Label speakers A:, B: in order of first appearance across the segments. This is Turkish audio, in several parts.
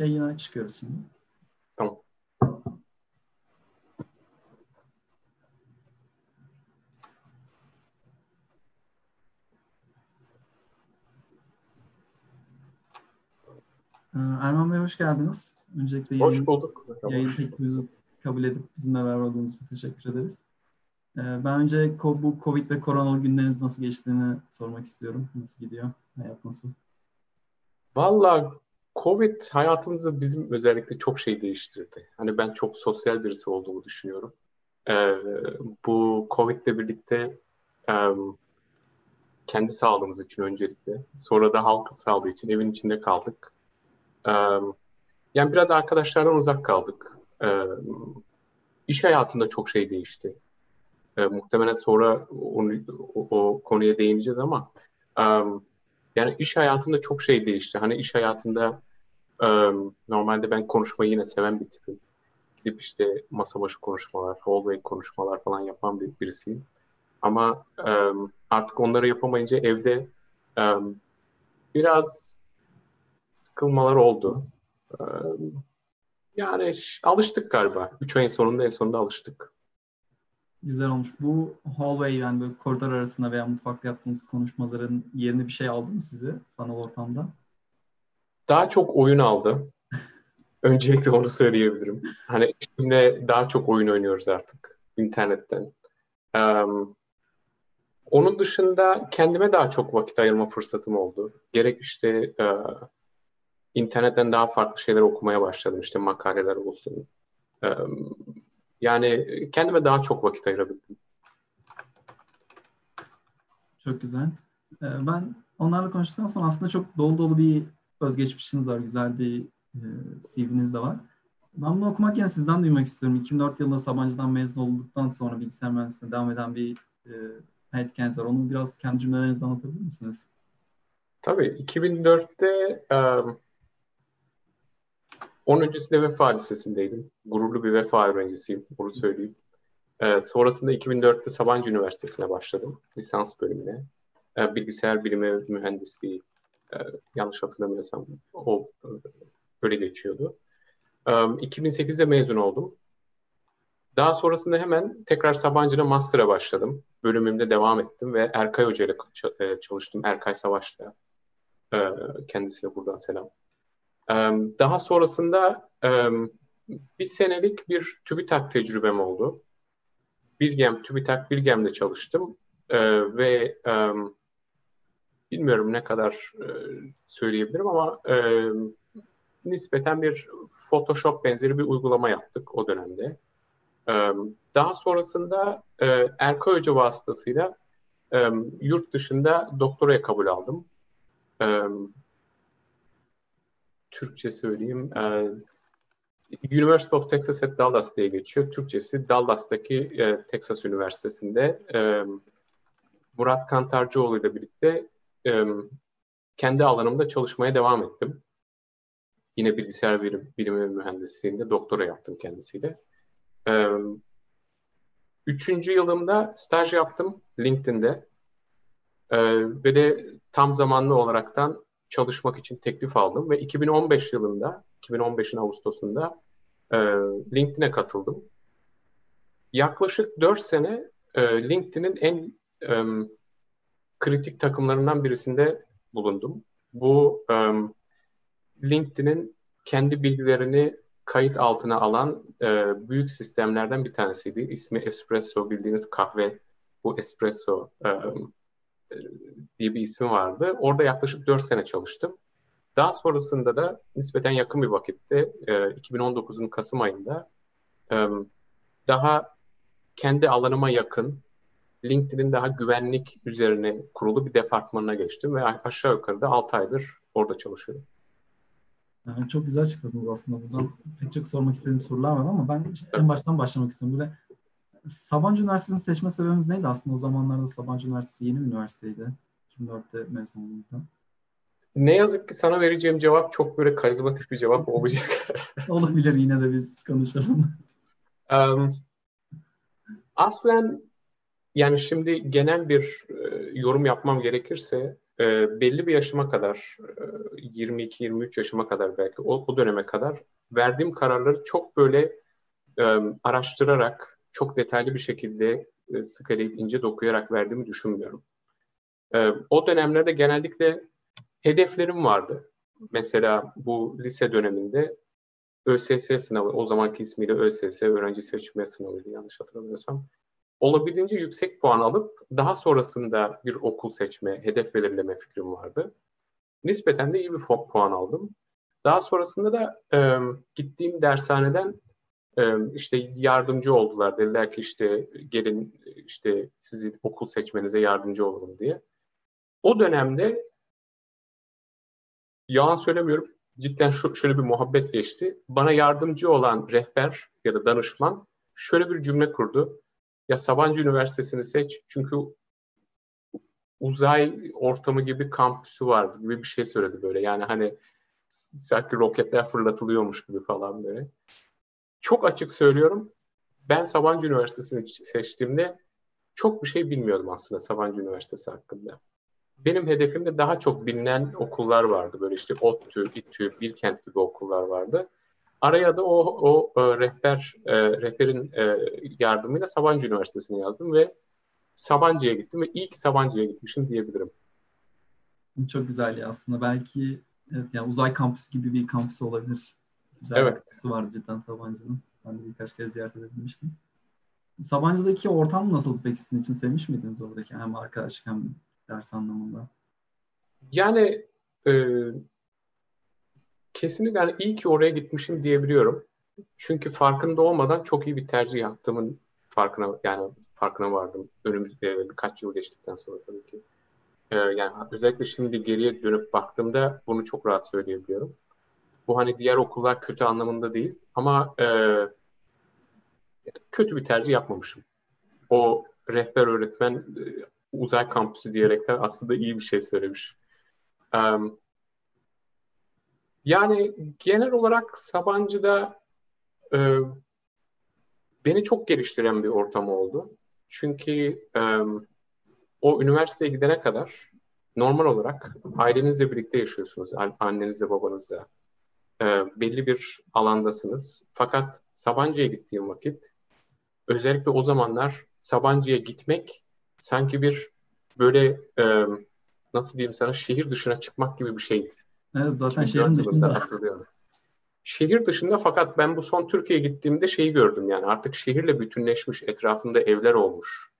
A: yayına çıkıyoruz şimdi.
B: Tamam.
A: Ee, Erman Bey hoş geldiniz. Öncelikle
B: Hoş
A: yayın,
B: bulduk.
A: yayın teklifimizi kabul edip bizimle beraber olduğunuz için teşekkür ederiz. Ee, Ben önce bu Covid ve koronalı günleriniz nasıl geçtiğini sormak istiyorum. Nasıl gidiyor? Hayat nasıl?
B: Valla Covid hayatımızı bizim özellikle çok şey değiştirdi. Hani ben çok sosyal birisi olduğumu düşünüyorum. Ee, bu Covid'le birlikte em, kendi sağlığımız için öncelikle, sonra da halkın sağlığı için evin içinde kaldık. Em, yani biraz arkadaşlardan uzak kaldık. Em, iş hayatında çok şey değişti. E, muhtemelen sonra onu, o, o konuya değineceğiz ama em, yani iş hayatında çok şey değişti. Hani iş hayatında normalde ben konuşmayı yine seven bir tipim. Gidip işte masa başı konuşmalar, hallway konuşmalar falan yapan bir birisiyim. Ama artık onları yapamayınca evde biraz sıkılmalar oldu. Yani alıştık galiba. Üç ayın sonunda en sonunda alıştık.
A: Güzel olmuş. Bu hallway yani böyle koridor arasında veya mutfakta yaptığınız konuşmaların yerini bir şey aldı mı size sanal ortamda?
B: Daha çok oyun aldı. Öncelikle onu söyleyebilirim. Hani şimdi daha çok oyun oynuyoruz artık internetten. Em, onun dışında kendime daha çok vakit ayırma fırsatım oldu. Gerek işte e, internetten daha farklı şeyler okumaya başladım. İşte makaleler olsun. Em, yani kendime daha çok vakit ayırabildim.
A: Çok güzel. Ee, Ben onlarla konuştuktan sonra aslında çok dolu dolu bir özgeçmişiniz var. Güzel bir e, CV'niz de var. Ben bunu okumak yerine sizden duymak istiyorum. 2004 yılında Sabancı'dan mezun olduktan sonra bilgisayar mühendisliğine devam eden bir e, hayat var. Onu biraz kendi cümlelerinizle anlatabilir misiniz?
B: Tabii 2004'te em, onun öncesinde Vefa Lisesi'ndeydim. Gururlu bir Vefa öğrencisiyim, bunu söyleyeyim. Ee, sonrasında 2004'te Sabancı Üniversitesi'ne başladım, lisans bölümüne. Ee, bilgisayar bilimi mühendisliği, e, yanlış hatırlamıyorsam o e, böyle geçiyordu. Ee, 2008'de mezun oldum. Daha sonrasında hemen tekrar Sabancı'da master'a başladım. Bölümümde devam ettim ve Erkay Hoca ile e, çalıştım. Erkay Savaş'la. Kendisine buradan selam. Daha sonrasında e, bir senelik bir TÜBİTAK tecrübem oldu. Bilgem, TÜBİTAK Bilgem'de çalıştım ve e, bilmiyorum ne kadar e, söyleyebilirim ama e, nispeten bir Photoshop benzeri bir uygulama yaptık o dönemde. Ee, Daha sonrasında e, Erkay Hoca vasıtasıyla e, yurt dışında doktoraya kabul aldım. Ee, Türkçe söyleyeyim. Ee, University of Texas at Dallas diye geçiyor. Türkçesi Dallas'taki e, Texas Üniversitesi'nde e, Murat Kantarcıoğlu ile birlikte e, kendi alanımda çalışmaya devam ettim. Yine bilgisayar bilim, bilimi mühendisliğinde doktora yaptım kendisiyle. E, üçüncü yılımda staj yaptım LinkedIn'de. E, ve de tam zamanlı olaraktan çalışmak için teklif aldım ve 2015 yılında, 2015'in Ağustos'unda e, LinkedIn'e katıldım. Yaklaşık 4 sene e, LinkedIn'in en e, kritik takımlarından birisinde bulundum. Bu e, LinkedIn'in kendi bilgilerini kayıt altına alan e, büyük sistemlerden bir tanesiydi. İsmi Espresso, bildiğiniz kahve, bu Espresso e, diye bir ismi vardı. Orada yaklaşık 4 sene çalıştım. Daha sonrasında da nispeten yakın bir vakitte e, 2019'un Kasım ayında e, daha kendi alanıma yakın LinkedIn'in daha güvenlik üzerine kurulu bir departmanına geçtim ve aşağı yukarı da 6 aydır orada çalışıyorum.
A: Yani çok güzel açıkladınız aslında. Buradan pek çok sormak istediğim sorular var ama ben işte en baştan başlamak istiyorum. Böyle Sabancı Üniversitesi'ni seçme sebebimiz neydi aslında? O zamanlarda Sabancı Üniversitesi yeni bir üniversiteydi. 2004'te mezun olduğumuzda.
B: Ne yazık ki sana vereceğim cevap çok böyle karizmatik bir cevap olacak.
A: Olabilir yine de biz konuşalım.
B: um, aslen yani şimdi genel bir e, yorum yapmam gerekirse e, belli bir yaşıma kadar, e, 22-23 yaşıma kadar belki o, o döneme kadar verdiğim kararları çok böyle e, araştırarak, çok detaylı bir şekilde e, sık eleyip ince dokuyarak verdiğimi düşünmüyorum. E, o dönemlerde genellikle hedeflerim vardı. Mesela bu lise döneminde ÖSS sınavı, o zamanki ismiyle ÖSS, öğrenci seçme sınavıydı yanlış hatırlamıyorsam. Olabildiğince yüksek puan alıp daha sonrasında bir okul seçme, hedef belirleme fikrim vardı. Nispeten de iyi bir puan aldım. Daha sonrasında da e, gittiğim dershaneden e, işte yardımcı oldular. Dediler ki işte gelin işte sizi okul seçmenize yardımcı olurum diye. O dönemde yalan söylemiyorum cidden şu, şöyle bir muhabbet geçti. Bana yardımcı olan rehber ya da danışman şöyle bir cümle kurdu. Ya Sabancı Üniversitesi'ni seç çünkü uzay ortamı gibi kampüsü vardı gibi bir şey söyledi böyle. Yani hani sanki roketler fırlatılıyormuş gibi falan böyle. Çok açık söylüyorum. Ben Sabancı Üniversitesi'ni seçtiğimde çok bir şey bilmiyordum aslında Sabancı Üniversitesi hakkında benim hedefimde daha çok bilinen okullar vardı. Böyle işte ODTÜ, İTÜ, Bilkent gibi okullar vardı. Araya da o, o e, rehber e, rehberin e, yardımıyla Sabancı Üniversitesi'ni yazdım ve Sabancı'ya gittim ve ilk Sabancı'ya gitmişim diyebilirim.
A: Çok güzel ya aslında. Belki evet, yani uzay kampüsü gibi bir kampüsü olabilir. Güzel
B: evet.
A: bir kampüsü vardı cidden Sabancı'nın. Ben de birkaç kez ziyaret edebilmiştim. Sabancı'daki ortam nasıl peki sizin için sevmiş miydiniz oradaki hem arkadaşlık hem ders anlamında?
B: Yani e, kesinlikle yani iyi ki oraya gitmişim diyebiliyorum. Çünkü farkında olmadan çok iyi bir tercih yaptığımın farkına yani farkına vardım. Önümüzde birkaç yıl geçtikten sonra tabii ki. Ee, yani özellikle şimdi geriye dönüp baktığımda bunu çok rahat söyleyebiliyorum. Bu hani diğer okullar kötü anlamında değil ama e, kötü bir tercih yapmamışım. O rehber öğretmen e, uzay kampüsü diyerekten aslında iyi bir şey söylemiş. Um, yani genel olarak Sabancı'da e, beni çok geliştiren bir ortam oldu. Çünkü e, o üniversiteye gidene kadar normal olarak ailenizle birlikte yaşıyorsunuz. Annenizle, babanızla. E, belli bir alandasınız. Fakat Sabancı'ya gittiğim vakit özellikle o zamanlar Sabancı'ya gitmek sanki bir böyle e, nasıl diyeyim sana şehir dışına çıkmak gibi bir şeydi.
A: Evet zaten şehrin dışında.
B: Hatırlıyorum. Şehir dışında fakat ben bu son Türkiye'ye gittiğimde şeyi gördüm yani artık şehirle bütünleşmiş etrafında evler olmuş.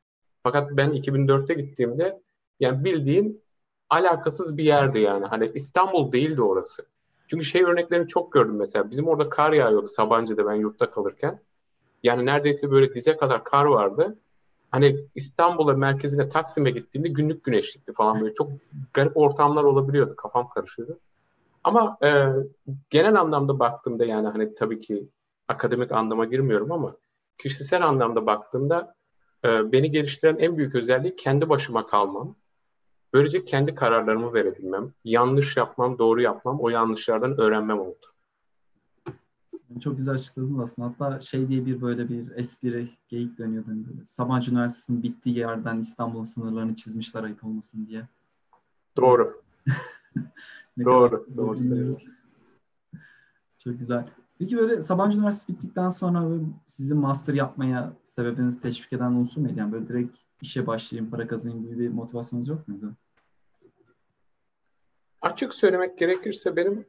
B: Fakat ben 2004'te gittiğimde yani bildiğin alakasız bir yerdi yani. Hani İstanbul değildi orası. Çünkü şey örneklerini çok gördüm mesela. Bizim orada kar yağıyordu Sabancı'da ben yurtta kalırken. Yani neredeyse böyle dize kadar kar vardı hani İstanbul'a merkezine Taksim'e gittiğimde günlük güneşlikti falan böyle çok garip ortamlar olabiliyordu. Kafam karışıyordu. Ama e, genel anlamda baktığımda yani hani tabii ki akademik anlama girmiyorum ama kişisel anlamda baktığımda e, beni geliştiren en büyük özellik kendi başıma kalmam. Böylece kendi kararlarımı verebilmem, yanlış yapmam, doğru yapmam, o yanlışlardan öğrenmem oldu.
A: Çok güzel açıkladın aslında. Hatta şey diye bir böyle bir espri, geyik dönüyordu. Hani böyle. Sabancı Üniversitesi'nin bittiği yerden İstanbul'un sınırlarını çizmişler ayıp olmasın diye.
B: Doğru. doğru. Doğru
A: Çok güzel. Peki böyle Sabancı Üniversitesi bittikten sonra sizin master yapmaya sebebiniz teşvik eden unsur muydu? Yani böyle direkt işe başlayayım, para kazanayım gibi bir motivasyonunuz yok muydu?
B: Açık söylemek gerekirse benim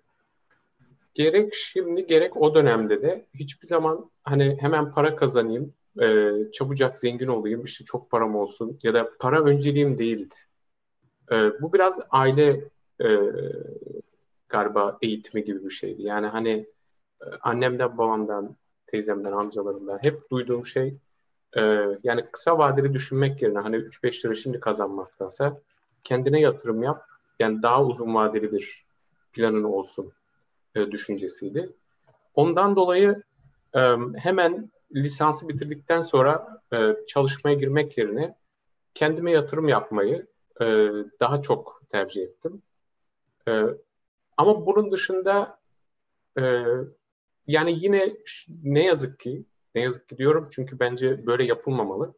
B: gerek şimdi gerek o dönemde de hiçbir zaman hani hemen para kazanayım, e, çabucak zengin olayım, işte çok param olsun ya da para önceliğim değildi. E, bu biraz aile e, galiba eğitimi gibi bir şeydi. Yani hani e, annemden, babamdan, teyzemden, amcalarımdan hep duyduğum şey e, yani kısa vadeli düşünmek yerine hani 3-5 lira şimdi kazanmaktansa kendine yatırım yap. Yani daha uzun vadeli bir planın olsun e, düşüncesiydi. Ondan dolayı e, hemen lisansı bitirdikten sonra e, çalışmaya girmek yerine kendime yatırım yapmayı e, daha çok tercih ettim. E, ama bunun dışında e, yani yine ne yazık ki ne yazık ki diyorum çünkü bence böyle yapılmamalı.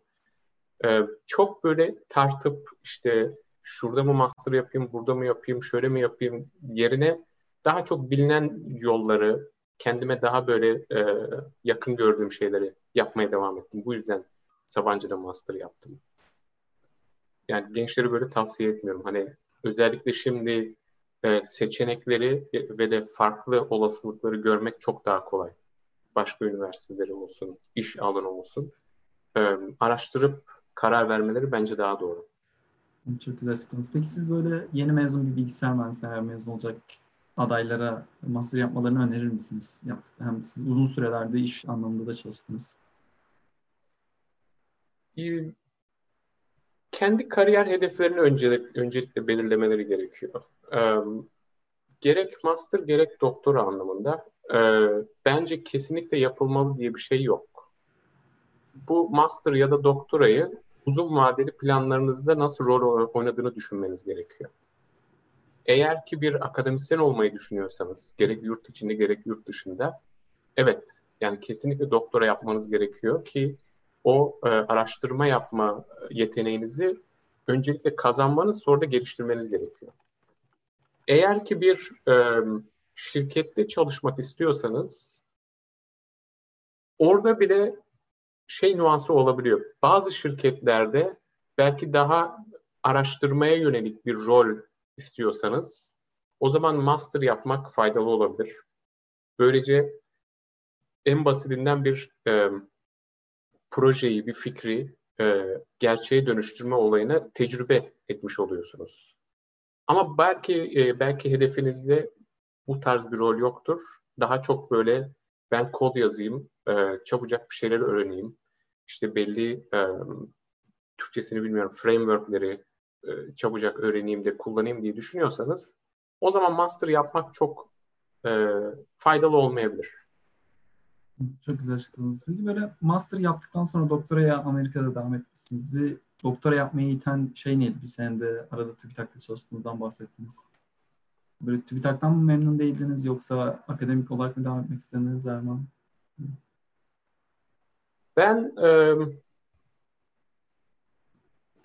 B: E, çok böyle tartıp işte şurada mı master yapayım, burada mı yapayım, şöyle mi yapayım yerine daha çok bilinen yolları, kendime daha böyle e, yakın gördüğüm şeyleri yapmaya devam ettim. Bu yüzden Sabancı'da master yaptım. Yani gençleri böyle tavsiye etmiyorum. Hani özellikle şimdi e, seçenekleri ve de farklı olasılıkları görmek çok daha kolay. Başka üniversiteleri olsun, iş alanı olsun. E, araştırıp karar vermeleri bence daha doğru.
A: Çok güzel açıkladınız. Peki siz böyle yeni mezun bir bilgisayar mühendisliği mezun olacak adaylara master yapmalarını önerir misiniz? Hem siz uzun sürelerde iş anlamında da çalıştınız.
B: Kendi kariyer hedeflerini öncelik, öncelikle belirlemeleri gerekiyor. Ee, gerek master gerek doktora anlamında e, bence kesinlikle yapılmalı diye bir şey yok. Bu master ya da doktorayı uzun vadeli planlarınızda nasıl rol oynadığını düşünmeniz gerekiyor. Eğer ki bir akademisyen olmayı düşünüyorsanız, gerek yurt içinde gerek yurt dışında, evet yani kesinlikle doktora yapmanız gerekiyor ki o e, araştırma yapma yeteneğinizi öncelikle kazanmanız sonra da geliştirmeniz gerekiyor. Eğer ki bir e, şirkette çalışmak istiyorsanız orada bile şey nuansı olabiliyor. Bazı şirketlerde belki daha araştırmaya yönelik bir rol istiyorsanız o zaman master yapmak faydalı olabilir. Böylece en basitinden bir e, projeyi, bir fikri e, gerçeğe dönüştürme olayına tecrübe etmiş oluyorsunuz. Ama belki e, belki hedefinizde bu tarz bir rol yoktur. Daha çok böyle ben kod yazayım, e, çabucak bir şeyler öğreneyim. İşte belli e, Türkçesini bilmiyorum frameworkleri e, çabucak öğreneyim de kullanayım diye düşünüyorsanız o zaman master yapmak çok e, faydalı olmayabilir.
A: Çok güzel açıkladınız. Peki böyle master yaptıktan sonra doktoraya Amerika'da devam etmişsiniz. Doktora yapmaya iten şey neydi? Bir senede arada TÜBİTAK'ta çalıştığınızdan bahsettiniz. Böyle TÜBİTAK'tan mı memnun değildiniz yoksa akademik olarak mı devam etmek istediniz Erman?
B: Ben e,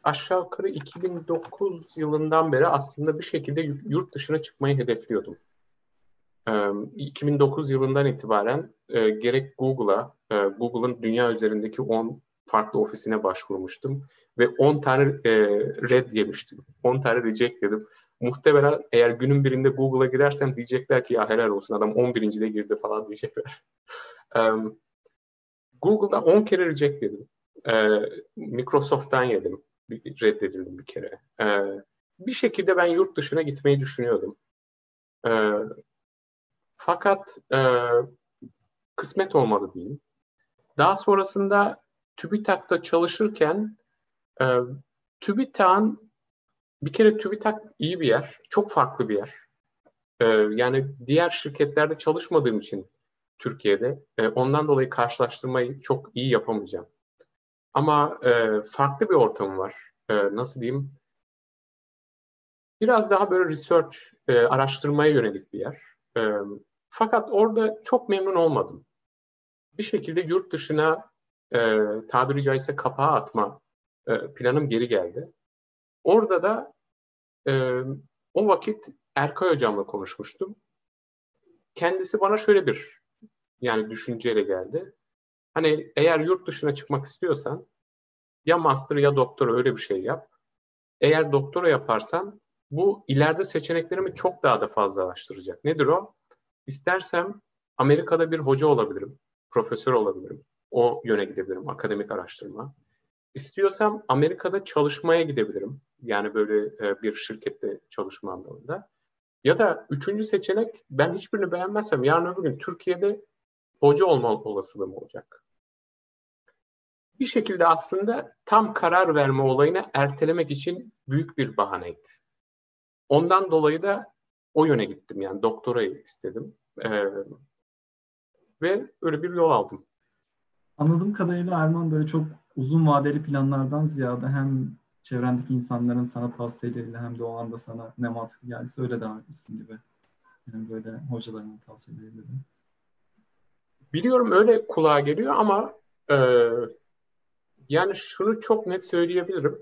B: aşağı yukarı 2009 yılından beri aslında bir şekilde yurt dışına çıkmayı hedefliyordum. 2009 yılından itibaren e, gerek Google'a, e, Google'ın dünya üzerindeki 10 farklı ofisine başvurmuştum ve 10 tane e, red yemiştim. 10 tane reject yedim. Muhtemelen eğer günün birinde Google'a girersem diyecekler ki ya helal olsun adam 11. de girdi falan diyecekler. Google'da 10 kere reject yedim. Microsoft'tan yedim reddedildim bir kere. Bir şekilde ben yurt dışına gitmeyi düşünüyordum. Fakat e, kısmet olmadı diyeyim. Daha sonrasında TÜBİTAK'ta çalışırken e, TÜBİTAK'ın bir kere TÜBİTAK iyi bir yer, çok farklı bir yer. E, yani diğer şirketlerde çalışmadığım için Türkiye'de e, ondan dolayı karşılaştırmayı çok iyi yapamayacağım. Ama e, farklı bir ortamı var. E, nasıl diyeyim? Biraz daha böyle research, e, araştırmaya yönelik bir yer. E, fakat orada çok memnun olmadım. Bir şekilde yurt dışına e, tabiri caizse kapağı atma e, planım geri geldi. Orada da e, o vakit Erkay Hocam'la konuşmuştum. Kendisi bana şöyle bir yani düşünceyle geldi. Hani eğer yurt dışına çıkmak istiyorsan ya master ya doktora öyle bir şey yap. Eğer doktora yaparsan bu ileride seçeneklerimi çok daha da fazlalaştıracak. Nedir o? İstersem Amerika'da bir hoca olabilirim, profesör olabilirim. O yöne gidebilirim, akademik araştırma. İstiyorsam Amerika'da çalışmaya gidebilirim. Yani böyle e, bir şirkette çalışma anlamında. Ya da üçüncü seçenek ben hiçbirini beğenmezsem yarın öbür gün Türkiye'de hoca olma olasılığım olacak bir şekilde aslında tam karar verme olayını ertelemek için büyük bir bahaneydi. Ondan dolayı da o yöne gittim yani doktorayı istedim. Ee, ve öyle bir yol aldım.
A: Anladığım kadarıyla Erman böyle çok uzun vadeli planlardan ziyade hem çevrendeki insanların sana tavsiyeleriyle hem de o anda sana ne mantıklı geldiyse öyle devam etmişsin gibi. Yani böyle hocaların tavsiyeleriyle.
B: Biliyorum öyle kulağa geliyor ama e, yani şunu çok net söyleyebilirim.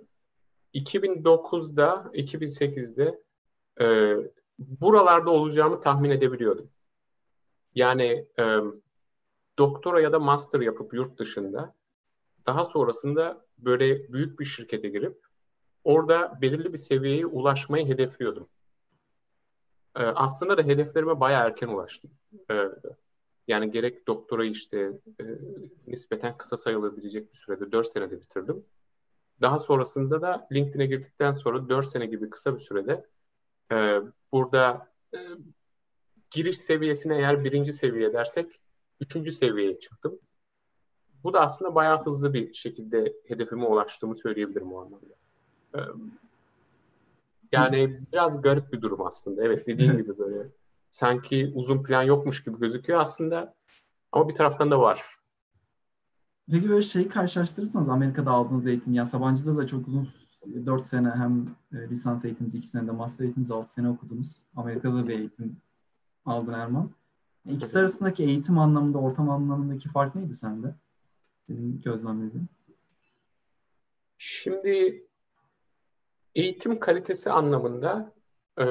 B: 2009'da, 2008'de e, buralarda olacağımı tahmin edebiliyordum. Yani e, doktora ya da master yapıp yurt dışında daha sonrasında böyle büyük bir şirkete girip orada belirli bir seviyeye ulaşmayı hedefliyordum. Ee, aslında da hedeflerime bayağı erken ulaştım. Ee, yani gerek doktorayı işte e, nispeten kısa sayılabilecek bir sürede 4 senede bitirdim. Daha sonrasında da LinkedIn'e girdikten sonra 4 sene gibi kısa bir sürede e, burada e, giriş seviyesine eğer birinci seviye dersek üçüncü seviyeye çıktım. Bu da aslında bayağı hızlı bir şekilde hedefime ulaştığımı söyleyebilirim o anlamda. Ee, yani biraz garip bir durum aslında. Evet dediğim gibi böyle sanki uzun plan yokmuş gibi gözüküyor aslında ama bir taraftan da var.
A: Peki böyle şeyi karşılaştırırsanız Amerika'da aldığınız eğitim, ya Sabancı'da da çok uzun 4 sene hem e, lisans eğitiminiz 2 sene de master eğitiminiz 6 sene okudunuz. Amerika'da da bir eğitim aldın Erman. İkisi arasındaki eğitim anlamında, ortam anlamındaki fark neydi sende? Senin gözlemlediğin.
B: Şimdi eğitim kalitesi anlamında e,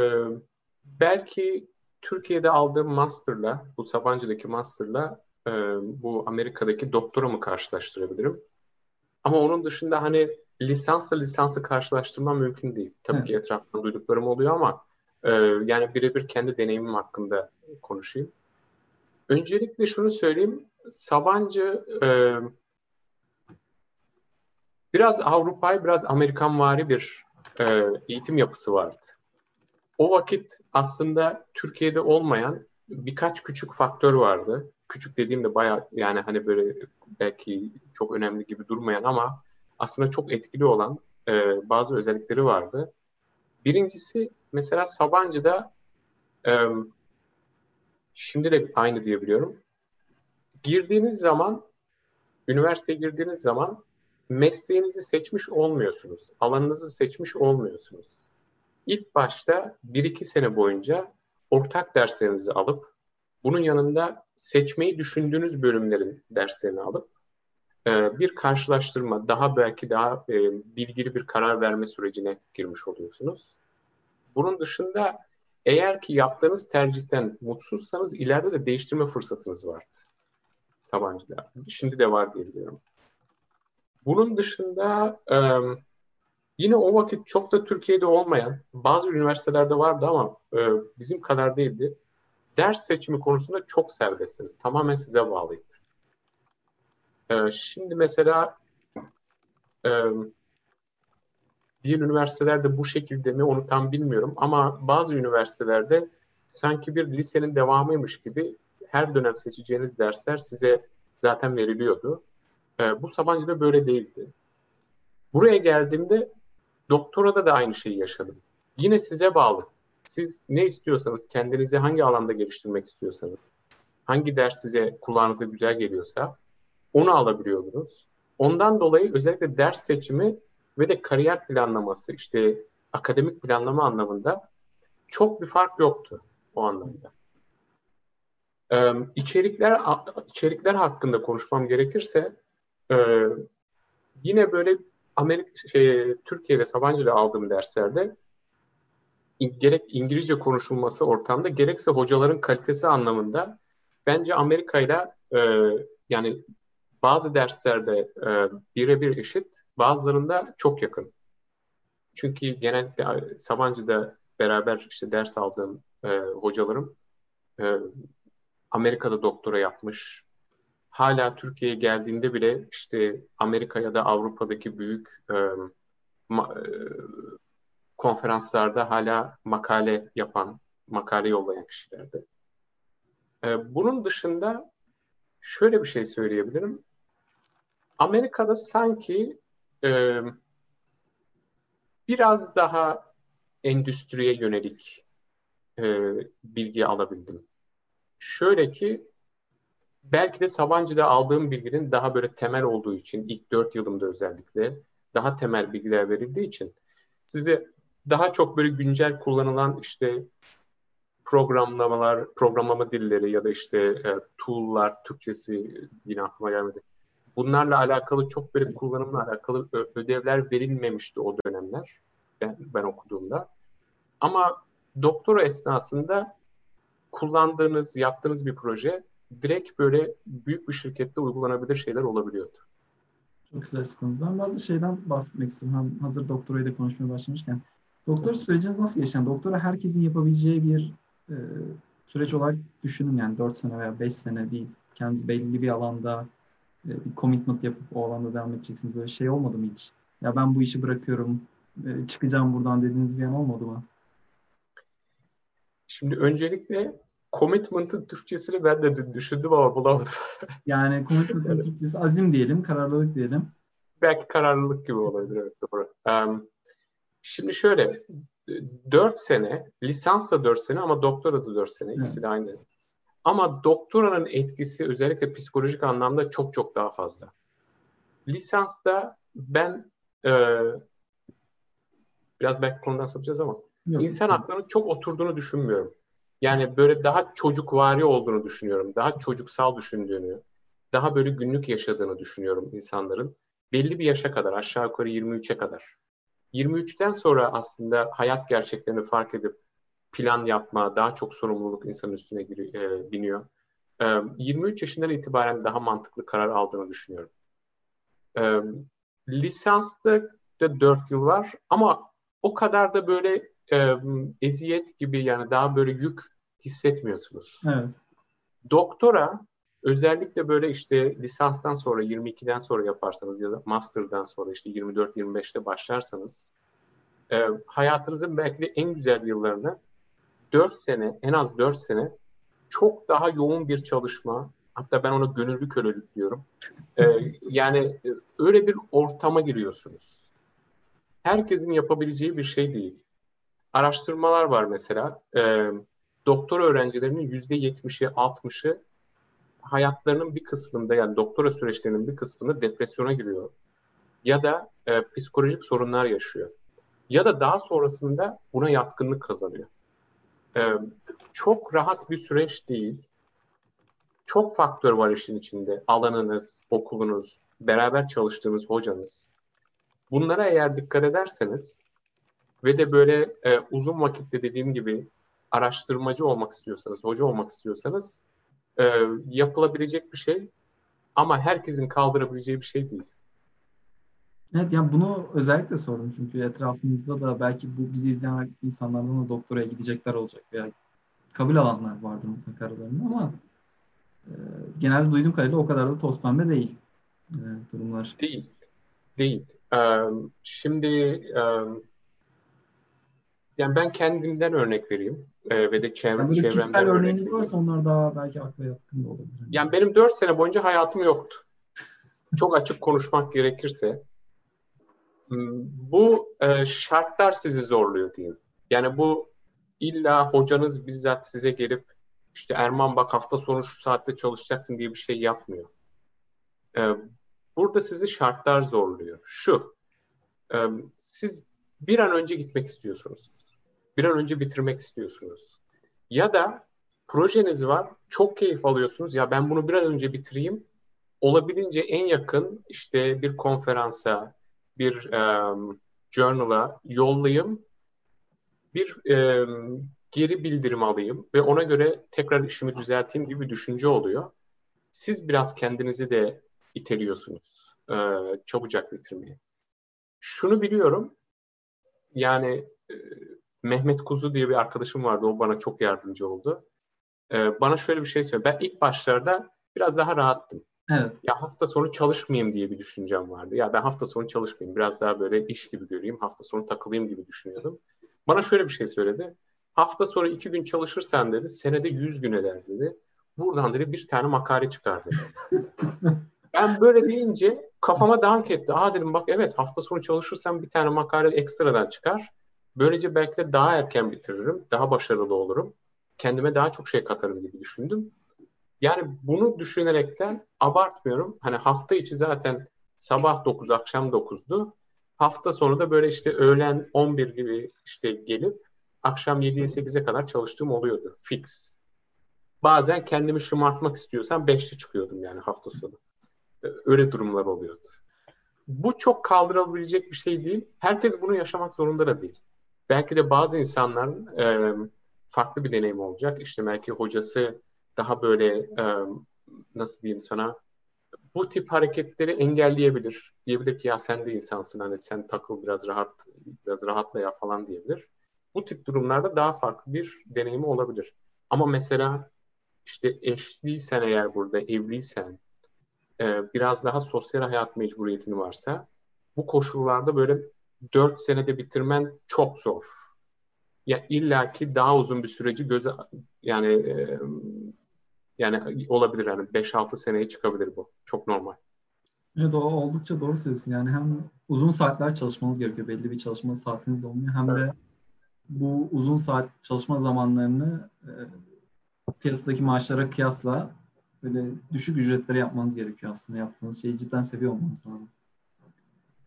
B: belki Türkiye'de aldığım master'la, bu Sabancı'daki master'la e, bu Amerika'daki doktoramı karşılaştırabilirim. Ama onun dışında hani lisansla lisansı karşılaştırmam mümkün değil. Tabii evet. ki etraftan duyduklarım oluyor ama e, yani birebir kendi deneyimim hakkında konuşayım. Öncelikle şunu söyleyeyim. Sabancı e, biraz Avrupa'yı biraz Amerikanvari bir e, eğitim yapısı vardı. O vakit aslında Türkiye'de olmayan birkaç küçük faktör vardı. Küçük dediğimde bayağı yani hani böyle belki çok önemli gibi durmayan ama aslında çok etkili olan e, bazı özellikleri vardı. Birincisi mesela Sabancı'da e, şimdi de aynı diyebiliyorum. Girdiğiniz zaman, üniversiteye girdiğiniz zaman mesleğinizi seçmiş olmuyorsunuz. Alanınızı seçmiş olmuyorsunuz. İlk başta 1-2 sene boyunca ortak derslerinizi alıp bunun yanında seçmeyi düşündüğünüz bölümlerin derslerini alıp e, bir karşılaştırma, daha belki daha e, bilgili bir karar verme sürecine girmiş oluyorsunuz. Bunun dışında eğer ki yaptığınız tercihten mutsuzsanız ileride de değiştirme fırsatınız vardı. Sabancı'da. Şimdi de var diye biliyorum. Bunun dışında e, yine o vakit çok da Türkiye'de olmayan bazı üniversitelerde vardı ama e, bizim kadar değildi. Ders seçimi konusunda çok serbestsiniz. Tamamen size bağlıydı. E, şimdi mesela e, diğer üniversitelerde bu şekilde mi onu tam bilmiyorum ama bazı üniversitelerde sanki bir lisenin devamıymış gibi her dönem seçeceğiniz dersler size zaten veriliyordu. E, bu Sabancı'da böyle değildi. Buraya geldiğimde doktorada da aynı şeyi yaşadım. Yine size bağlı. Siz ne istiyorsanız, kendinizi hangi alanda geliştirmek istiyorsanız, hangi ders size kulağınıza güzel geliyorsa onu alabiliyordunuz. Ondan dolayı özellikle ders seçimi ve de kariyer planlaması, işte akademik planlama anlamında çok bir fark yoktu o anlamda. Ee, içerikler içerikler hakkında konuşmam gerekirse ee, yine böyle Amerika şey, Türkiye'de Sabancı'da aldığım derslerde gerek İngilizce konuşulması ortamda gerekse hocaların kalitesi anlamında bence Amerika'yla e, yani bazı derslerde e, birebir eşit, bazılarında çok yakın. Çünkü genellikle Sabancı'da beraber işte ders aldığım e, hocalarım e, Amerika'da doktora yapmış, hala Türkiye'ye geldiğinde bile işte Amerika ya da Avrupa'daki büyük e, ma, e, konferanslarda hala makale yapan, makale yollayan kişilerdi. E, bunun dışında şöyle bir şey söyleyebilirim. Amerika'da sanki e, biraz daha endüstriye yönelik e, bilgi alabildim. Şöyle ki belki de Sabancı'da aldığım bilginin daha böyle temel olduğu için ilk dört yılımda özellikle daha temel bilgiler verildiği için size daha çok böyle güncel kullanılan işte programlamalar, programlama dilleri ya da işte e, tool'lar, Türkçesi yine aklıma gelmedi. Bunlarla alakalı çok böyle kullanımla alakalı ödevler verilmemişti o dönemler ben, ben okuduğumda. Ama doktora esnasında kullandığınız, yaptığınız bir proje direkt böyle büyük bir şirkette uygulanabilir şeyler olabiliyordu.
A: Çok güzel açıkladınız. Ben bazı şeyden bahsetmek istiyorum. Hem hazır doktorayı da konuşmaya başlamışken. Doktor süreciniz nasıl geçti? doktora herkesin yapabileceği bir e, süreç olarak düşünün. Yani 4 sene veya 5 sene bir kendiniz belli bir alanda bir commitment yapıp o alanda devam edeceksiniz. Böyle şey olmadı mı hiç? Ya ben bu işi bırakıyorum, e, çıkacağım buradan dediğiniz bir an olmadı mı?
B: Şimdi öncelikle commitment'ın Türkçesini ben de düşündüm ama bulamadım.
A: yani commitment'ın Türkçesi azim diyelim, kararlılık diyelim.
B: Belki kararlılık gibi olabilir evet doğru. Um, şimdi şöyle 4 sene, lisans da 4 sene ama doktora da 4 sene. Evet. İkisi de aynı. Ama doktoranın etkisi özellikle psikolojik anlamda çok çok daha fazla. Lisansta ben e, biraz belki konudan sapacağız ama Yok, insan haklarının çok oturduğunu düşünmüyorum. Yani böyle daha çocukvari olduğunu düşünüyorum. Daha çocuksal düşündüğünü, daha böyle günlük yaşadığını düşünüyorum insanların. Belli bir yaşa kadar, aşağı yukarı 23'e kadar. 23'ten sonra aslında hayat gerçeklerini fark edip plan yapma, daha çok sorumluluk insanın üstüne giriyor, e, biniyor. E, 23 yaşından itibaren daha mantıklı karar aldığını düşünüyorum. E, lisansta da 4 yıl var ama o kadar da böyle e, eziyet gibi yani daha böyle yük hissetmiyorsunuz.
A: Evet.
B: Doktora özellikle böyle işte lisanstan sonra 22'den sonra yaparsanız ya da master'dan sonra işte 24-25'te başlarsanız e, hayatınızın belki de en güzel yıllarını 4 sene en az 4 sene çok daha yoğun bir çalışma hatta ben ona gönüllü kölelik diyorum. E, yani e, öyle bir ortama giriyorsunuz. Herkesin yapabileceği bir şey değil araştırmalar var mesela. E, doktora öğrencilerinin yüzde yetmişi, altmışı hayatlarının bir kısmında yani doktora süreçlerinin bir kısmında depresyona giriyor. Ya da e, psikolojik sorunlar yaşıyor. Ya da daha sonrasında buna yatkınlık kazanıyor. E, çok rahat bir süreç değil. Çok faktör var işin içinde. Alanınız, okulunuz, beraber çalıştığınız hocanız. Bunlara eğer dikkat ederseniz ve de böyle e, uzun vakitte dediğim gibi araştırmacı olmak istiyorsanız, hoca olmak istiyorsanız e, yapılabilecek bir şey ama herkesin kaldırabileceği bir şey değil.
A: Evet yani bunu özellikle sordum çünkü etrafımızda da belki bu bizi izleyen insanlardan da doktoraya gidecekler olacak veya kabul alanlar vardır mutlaka aralarında ama e, genelde duyduğum kadarıyla o kadar da toz pembe değil e, durumlar.
B: Değil. Değil. Ee, şimdi e, yani ben kendimden örnek vereyim e, ve de çevre, yani çevremden
A: örnek örneğiniz varsa onlar daha belki akla yatkın da olabilir.
B: Yani benim dört sene boyunca hayatım yoktu. Çok açık konuşmak gerekirse. Hmm, bu e, şartlar sizi zorluyor diyeyim. Yani bu illa hocanız bizzat size gelip işte Erman bak hafta sonu şu saatte çalışacaksın diye bir şey yapmıyor. E, burada sizi şartlar zorluyor. Şu, e, siz bir an önce gitmek istiyorsunuz bir an önce bitirmek istiyorsunuz. Ya da projeniz var, çok keyif alıyorsunuz. Ya ben bunu bir an önce bitireyim. Olabildiğince en yakın işte bir konferansa, bir um, journal'a yollayayım. Bir um, geri bildirim alayım ve ona göre tekrar işimi düzelteyim gibi bir düşünce oluyor. Siz biraz kendinizi de iteliyorsunuz e, çabucak bitirmeye. Şunu biliyorum, yani e, Mehmet Kuzu diye bir arkadaşım vardı. O bana çok yardımcı oldu. Ee, bana şöyle bir şey söyledi. Ben ilk başlarda biraz daha rahattım.
A: Evet.
B: Ya hafta sonu çalışmayayım diye bir düşüncem vardı. Ya ben hafta sonu çalışmayayım. Biraz daha böyle iş gibi göreyim. Hafta sonu takılayım gibi düşünüyordum. Bana şöyle bir şey söyledi. Hafta sonu iki gün çalışırsan dedi. Senede yüz gün eder dedi. Buradan dedi bir tane makale çıkar dedi. ben böyle deyince kafama dank etti. Aa dedim bak evet hafta sonu çalışırsam bir tane makale ekstradan çıkar. Böylece belki de daha erken bitiririm, daha başarılı olurum. Kendime daha çok şey katarım gibi düşündüm. Yani bunu düşünerekten abartmıyorum. Hani hafta içi zaten sabah 9, akşam 9'du. Hafta sonu da böyle işte öğlen 11 gibi işte gelip akşam 7'ye 8'e kadar çalıştığım oluyordu. Fix. Bazen kendimi şımartmak istiyorsam 5'te çıkıyordum yani hafta sonu. öyle durumlar oluyordu. Bu çok kaldırılabilecek bir şey değil. Herkes bunu yaşamak zorunda da değil. Belki de bazı insanların e, farklı bir deneyim olacak. İşte belki hocası daha böyle e, nasıl diyeyim sana bu tip hareketleri engelleyebilir. Diyebilir ki ya sen de insansın hani sen takıl biraz rahat biraz rahatla ya falan diyebilir. Bu tip durumlarda daha farklı bir deneyimi olabilir. Ama mesela işte eşliysen eğer burada evliysen e, biraz daha sosyal hayat mecburiyetin varsa bu koşullarda böyle dört senede bitirmen çok zor. Ya illaki daha uzun bir süreci göze yani e, yani olabilir yani 5-6 seneye çıkabilir bu. Çok normal.
A: Evet o oldukça doğru söylüyorsun. Yani hem uzun saatler çalışmanız gerekiyor. Belli bir çalışma saatiniz de olmuyor. Hem evet. de bu uzun saat çalışma zamanlarını e, piyasadaki maaşlara kıyasla böyle düşük ücretlere yapmanız gerekiyor aslında. Yaptığınız şeyi cidden seviyor olmanız lazım.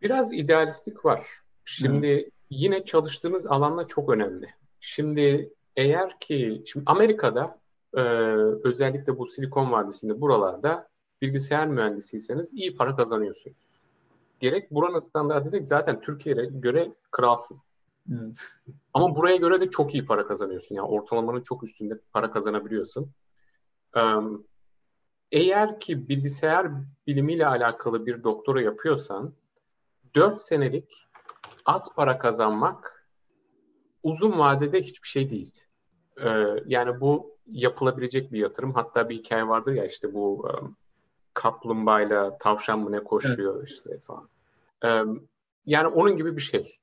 B: Biraz idealistlik var. Şimdi evet. yine çalıştığınız alanla çok önemli. Şimdi eğer ki şimdi Amerika'da e, özellikle bu Silikon Vadisi'nde buralarda bilgisayar mühendisiyseniz iyi para kazanıyorsunuz. Gerek buranın standartı zaten Türkiye'ye göre kralsın. Evet. Ama buraya göre de çok iyi para kazanıyorsun. Yani ortalamanın çok üstünde para kazanabiliyorsun. Eğer ki bilgisayar bilimiyle alakalı bir doktora yapıyorsan 4 senelik az para kazanmak uzun vadede hiçbir şey değil. Yani bu yapılabilecek bir yatırım. Hatta bir hikaye vardır ya işte bu kaplumbağayla tavşan mı ne koşuyor evet. işte falan. Yani onun gibi bir şey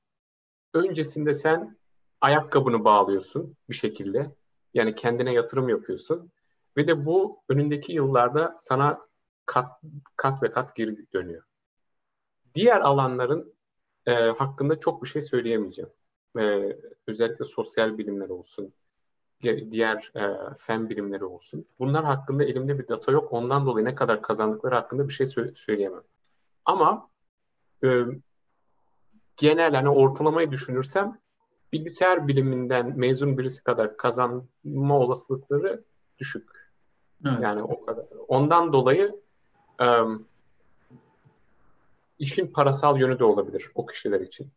B: öncesinde sen ayakkabını bağlıyorsun bir şekilde. Yani kendine yatırım yapıyorsun. Ve de bu önündeki yıllarda sana kat, kat ve kat geri dönüyor. Diğer alanların e, hakkında çok bir şey söyleyemeyeceğim. E, özellikle sosyal bilimler olsun, diğer e, fen bilimleri olsun. Bunlar hakkında elimde bir data yok. Ondan dolayı ne kadar kazandıkları hakkında bir şey sö- söyleyemem. Ama e, genel hani ortalamayı düşünürsem bilgisayar biliminden mezun birisi kadar kazanma olasılıkları düşük. Evet. Yani o kadar. Ondan dolayı um, işin parasal yönü de olabilir o kişiler için.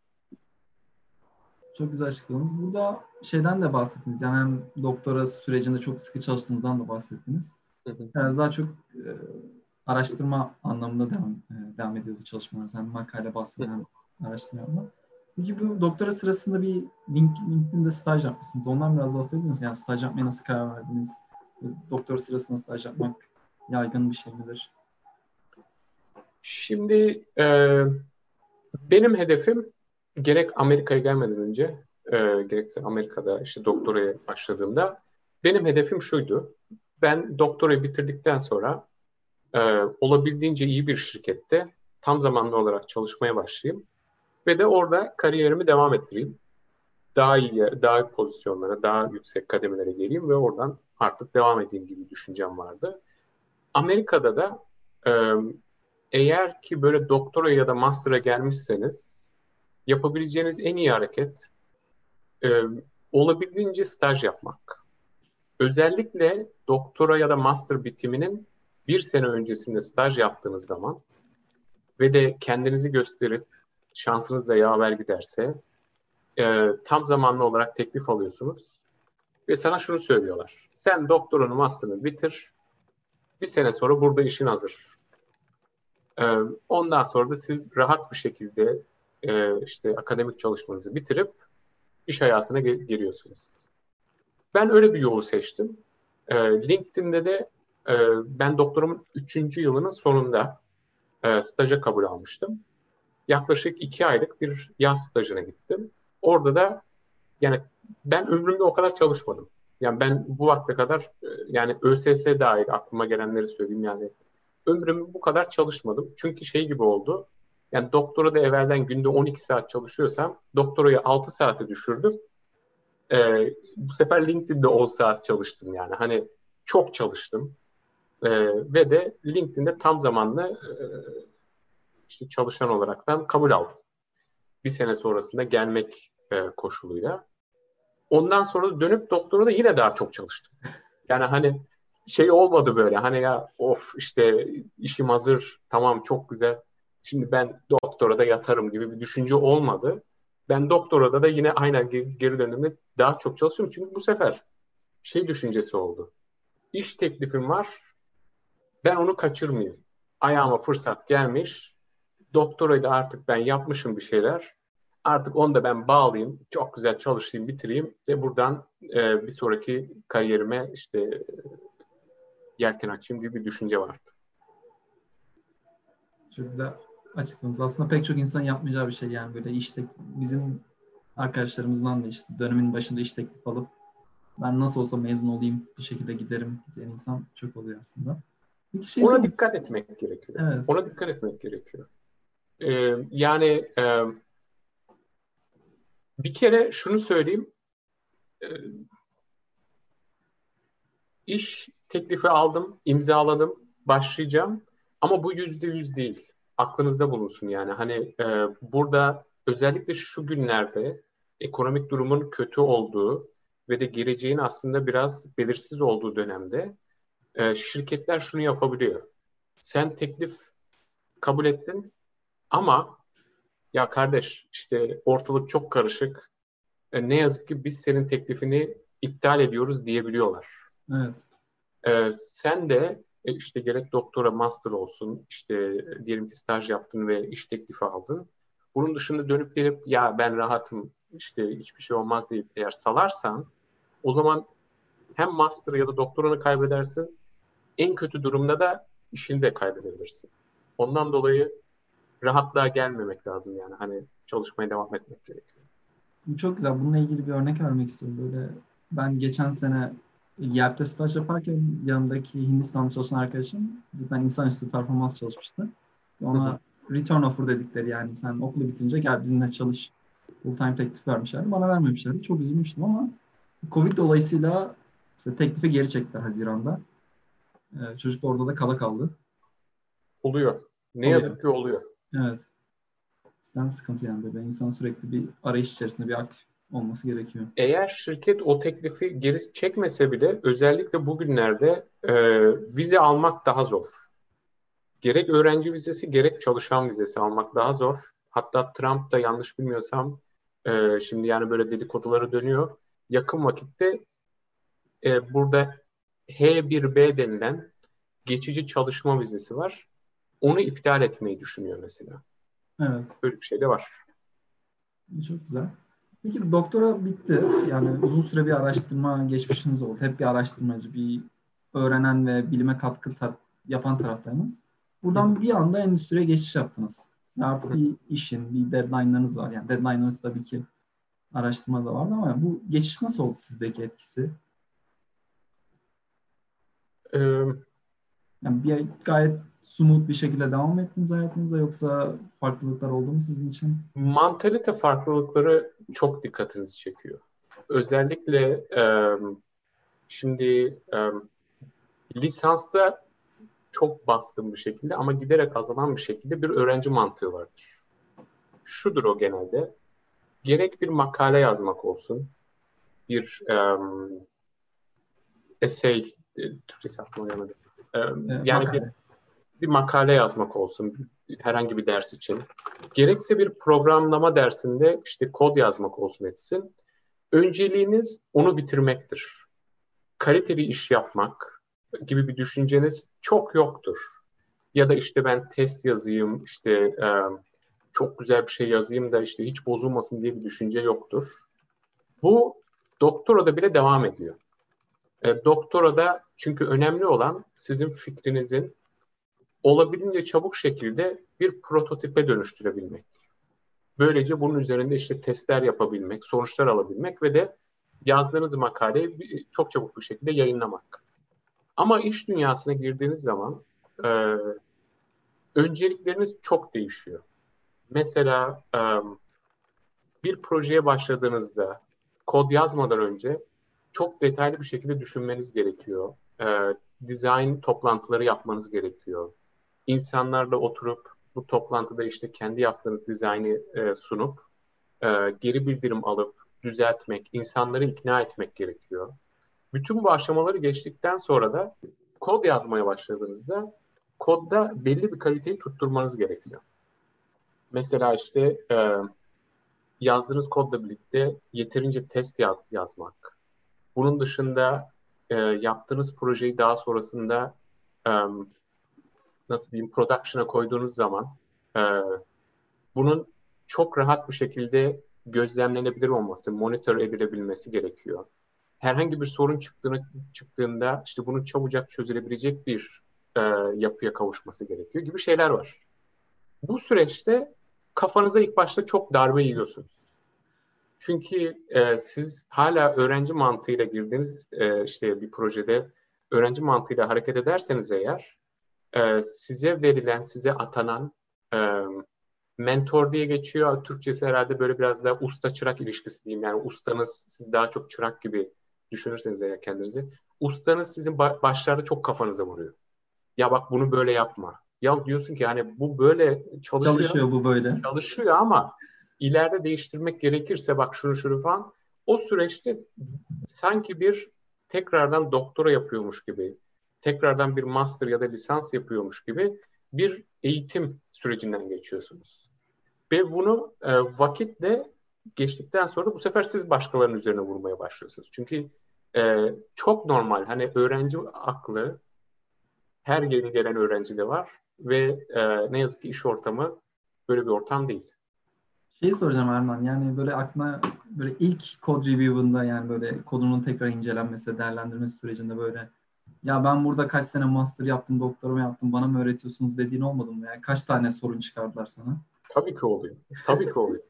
A: Çok güzel açıkladınız. Burada şeyden de bahsettiniz. Yani hem doktora sürecinde çok sıkı çalıştığınızdan da bahsettiniz. Hı hı. Yani daha çok e, araştırma anlamında devam, e, devam ediyordu çalışmalarınız. Hem makale basma hem araştırma yapma. Peki bu doktora sırasında bir link, LinkedIn'de staj yapmışsınız. Ondan biraz bahsedebilir misiniz? Yani staj yapmaya nasıl karar verdiniz? Doktora sırasında staj yapmak yaygın bir şey midir?
B: Şimdi e, benim hedefim gerek Amerika'ya gelmeden önce e, gerekse Amerika'da işte doktoraya başladığımda benim hedefim şuydu. Ben doktorayı bitirdikten sonra e, olabildiğince iyi bir şirkette tam zamanlı olarak çalışmaya başlayayım ve de orada kariyerimi devam ettireyim. Daha iyi, daha iyi pozisyonlara, daha yüksek kademelere geleyim ve oradan artık devam edeyim gibi düşüncem vardı. Amerika'da da e, eğer ki böyle doktora ya da master'a gelmişseniz yapabileceğiniz en iyi hareket e, olabildiğince staj yapmak. Özellikle doktora ya da master bitiminin bir sene öncesinde staj yaptığınız zaman ve de kendinizi gösterip şansınız da yaver giderse e, tam zamanlı olarak teklif alıyorsunuz ve sana şunu söylüyorlar. Sen doktorunu, master'ını bitir. Bir sene sonra burada işin hazır. E, ondan sonra da siz rahat bir şekilde e, işte akademik çalışmanızı bitirip iş hayatına giriyorsunuz. Ben öyle bir yolu seçtim. E, LinkedIn'de de e, ben doktorumun üçüncü yılının sonunda e, staja kabul almıştım yaklaşık iki aylık bir yaz stajına gittim. Orada da yani ben ömrümde o kadar çalışmadım. Yani ben bu vakte kadar e, yani ÖSS dahil aklıma gelenleri söyleyeyim yani ömrümü bu kadar çalışmadım. Çünkü şey gibi oldu. Yani doktora da evvelden günde 12 saat çalışıyorsam doktorayı 6 saate düşürdüm. Ee, bu sefer LinkedIn'de 10 saat çalıştım yani. Hani çok çalıştım. Ee, ve de LinkedIn'de tam zamanlı e, işte çalışan olaraktan kabul aldım. Bir sene sonrasında gelmek e, koşuluyla. Ondan sonra dönüp doktora da yine daha çok çalıştım. Yani hani şey olmadı böyle hani ya of işte işim hazır tamam çok güzel şimdi ben doktora da yatarım gibi bir düşünce olmadı. Ben doktorada da yine aynen geri döndüğümde daha çok çalışıyorum çünkü bu sefer şey düşüncesi oldu. İş teklifim var ben onu kaçırmayayım. Ayağıma fırsat gelmiş doktorayı da artık ben yapmışım bir şeyler. Artık onu da ben bağlayayım, çok güzel çalışayım, bitireyim ve buradan e, bir sonraki kariyerime işte yelken açayım gibi bir düşünce vardı.
A: Çok güzel açıkladınız. Aslında pek çok insan yapmayacağı bir şey yani böyle işte bizim arkadaşlarımızdan da işte dönemin başında iş teklif alıp ben nasıl olsa mezun olayım bir şekilde giderim diyen insan çok oluyor aslında.
B: Peki şey Ona sorayım. dikkat etmek gerekiyor. Evet. Ona dikkat etmek gerekiyor. Ee, yani e, bir kere şunu söyleyeyim. Ee, iş teklifi aldım, imzaladım, başlayacağım. Ama bu yüzde yüz değil. Aklınızda bulunsun yani. Hani e, burada özellikle şu günlerde ekonomik durumun kötü olduğu ve de geleceğin aslında biraz belirsiz olduğu dönemde e, şirketler şunu yapabiliyor. Sen teklif kabul ettin ama ya kardeş işte ortalık çok karışık. E, ne yazık ki biz senin teklifini iptal ediyoruz diyebiliyorlar.
A: Evet.
B: E, sen de e, işte gerek doktora, master olsun, işte e, diyelim ki staj yaptın ve iş teklifi aldın. Bunun dışında dönüp gelip ya ben rahatım, işte hiçbir şey olmaz deyip eğer salarsan o zaman hem master ya da doktoranı kaybedersin. En kötü durumda da işini de kaybedebilirsin. Ondan dolayı rahatlığa gelmemek lazım yani. Hani çalışmaya devam etmek gerekiyor.
A: Bu çok güzel. Bununla ilgili bir örnek vermek istiyorum. Böyle ben geçen sene YELP'te staj yaparken yanındaki Hindistan'da çalışan arkadaşım cidden insanüstü performans çalışmıştı. Ona return offer dedikleri yani sen okulu bitirince gel bizimle çalış full time teklif vermişlerdi. Bana vermemişlerdi. Çok üzülmüştüm ama Covid dolayısıyla işte teklifi geri çektiler Haziran'da. Ee, çocuk orada da kala kaldı.
B: Oluyor. Ne oluyor. yazık ki oluyor.
A: Evet. Cidden sıkıntı yani böyle. İnsan sürekli bir arayış içerisinde bir aktif olması gerekiyor.
B: Eğer şirket o teklifi geri çekmese bile özellikle bugünlerde e, vize almak daha zor. Gerek öğrenci vizesi gerek çalışan vizesi almak daha zor. Hatta Trump da yanlış bilmiyorsam e, şimdi yani böyle dedikoduları dönüyor. Yakın vakitte e, burada H1B denilen geçici çalışma vizesi var. Onu iptal etmeyi düşünüyor mesela.
A: Evet.
B: Böyle bir şey de var.
A: Çok güzel. Peki doktora bitti. Yani uzun süre bir araştırma geçmişiniz oldu. Hep bir araştırmacı, bir öğrenen ve bilime katkı ta- yapan taraftarınız. Buradan bir anda endüstriye geçiş yaptınız. Artık bir işin, bir deadline'larınız var. Yani deadline'larınız tabii ki araştırma da vardı ama bu geçiş nasıl oldu sizdeki etkisi?
B: Ee,
A: yani bir gayet sumut bir şekilde devam ettiniz hayatınıza yoksa farklılıklar oldu mu sizin için?
B: Mantalite farklılıkları çok dikkatinizi çekiyor. Özellikle e, şimdi e, lisansta çok baskın bir şekilde ama giderek azalan bir şekilde bir öğrenci mantığı vardır. Şudur o genelde. Gerek bir makale yazmak olsun, bir um, essay, e, Türkçesi aklıma gelmedi. Um, yani makale. bir bir makale yazmak olsun herhangi bir ders için. Gerekse bir programlama dersinde işte kod yazmak olsun etsin. Önceliğiniz onu bitirmektir. Kaliteli iş yapmak gibi bir düşünceniz çok yoktur. Ya da işte ben test yazayım, işte e, çok güzel bir şey yazayım da işte hiç bozulmasın diye bir düşünce yoktur. Bu doktora da bile devam ediyor. E, doktora da çünkü önemli olan sizin fikrinizin olabildiğince çabuk şekilde bir prototipe dönüştürebilmek. Böylece bunun üzerinde işte testler yapabilmek, sonuçlar alabilmek ve de yazdığınız makaleyi çok çabuk bir şekilde yayınlamak. Ama iş dünyasına girdiğiniz zaman e, öncelikleriniz çok değişiyor. Mesela e, bir projeye başladığınızda kod yazmadan önce çok detaylı bir şekilde düşünmeniz gerekiyor. E, design toplantıları yapmanız gerekiyor insanlarla oturup bu toplantıda işte kendi yaptığınız dizaynı e, sunup e, geri bildirim alıp düzeltmek, insanları ikna etmek gerekiyor. Bütün bu aşamaları geçtikten sonra da kod yazmaya başladığınızda kodda belli bir kaliteyi tutturmanız gerekiyor. Mesela işte e, yazdığınız kodla birlikte yeterince test yaz, yazmak. Bunun dışında e, yaptığınız projeyi daha sonrasında e, nasıl diyeyim production'a koyduğunuz zaman e, bunun çok rahat bir şekilde gözlemlenebilir olması, monitör edilebilmesi gerekiyor. Herhangi bir sorun çıktığını, çıktığında işte bunun çabucak çözülebilecek bir e, yapıya kavuşması gerekiyor gibi şeyler var. Bu süreçte kafanıza ilk başta çok darbe yiyorsunuz. Çünkü e, siz hala öğrenci mantığıyla girdiğiniz e, işte bir projede öğrenci mantığıyla hareket ederseniz eğer e, size verilen, size atanan e, mentor diye geçiyor. Türkçesi herhalde böyle biraz daha usta çırak ilişkisi diyeyim. Yani ustanız siz daha çok çırak gibi düşünürseniz eğer kendinizi. Ustanız sizin başlarda çok kafanıza vuruyor. Ya bak bunu böyle yapma. Ya diyorsun ki yani bu böyle çalışıyor.
A: Çalışıyor bu böyle.
B: Çalışıyor ama ileride değiştirmek gerekirse bak şunu şunu falan. O süreçte sanki bir tekrardan doktora yapıyormuş gibi, tekrardan bir master ya da lisans yapıyormuş gibi bir eğitim sürecinden geçiyorsunuz. Ve bunu e, vakitle geçtikten sonra bu sefer siz başkalarının üzerine vurmaya başlıyorsunuz. Çünkü e, çok normal. Hani öğrenci aklı her yeni gelen öğrencide var ve e, ne yazık ki iş ortamı böyle bir ortam değil.
A: Şeyi soracağım Erman, yani böyle aklına böyle ilk kod review'ında yani böyle kodunun tekrar incelenmesi, değerlendirmesi sürecinde böyle ya ben burada kaç sene master yaptım, doktorama yaptım, bana mı öğretiyorsunuz dediğin olmadı mı? Yani kaç tane sorun çıkardılar sana?
B: Tabii ki oluyor. Tabii ki oluyor.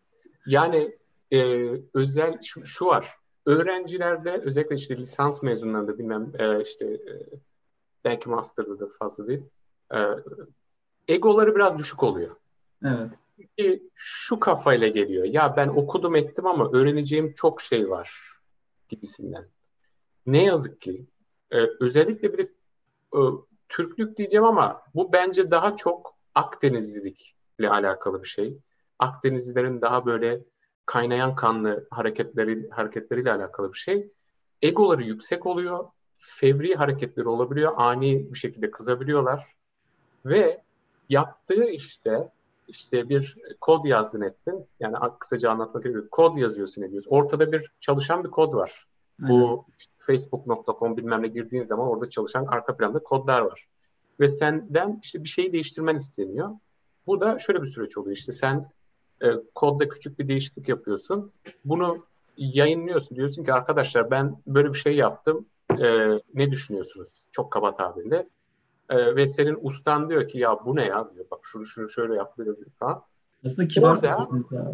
B: Yani e, özel şu, şu var. Öğrencilerde özellikle işte lisans mezunlarında bilmem e, işte e, belki master'da da fazla değil. E, egoları biraz düşük oluyor.
A: Evet.
B: Çünkü şu kafayla geliyor. Ya ben okudum ettim ama öğreneceğim çok şey var gibisinden. Ne yazık ki e, özellikle bir e, Türklük diyeceğim ama bu bence daha çok Akdenizlilikle alakalı bir şey. Akdenizlilerin daha böyle kaynayan kanlı hareketleri hareketleriyle alakalı bir şey. Egoları yüksek oluyor. Fevri hareketleri olabiliyor. Ani bir şekilde kızabiliyorlar. Ve yaptığı işte işte bir kod yazdın ettin. Yani kısaca anlatmak gerekiyor. Kod yazıyorsun ediyorsun. Ortada bir çalışan bir kod var. Aynen. Bu işte facebook.com bilmem ne girdiğin zaman orada çalışan arka planda kodlar var. Ve senden işte bir şeyi değiştirmen isteniyor. Bu da şöyle bir süreç oluyor. İşte sen e, kodda küçük bir değişiklik yapıyorsun. Bunu yayınlıyorsun. Diyorsun ki arkadaşlar ben böyle bir şey yaptım. E, ne düşünüyorsunuz? Çok kaba tabirle. E, ve senin ustan diyor ki ya bu ne ya diyor. Bak şunu şunu şöyle yap böyle falan.
A: Aslında kibar Orada,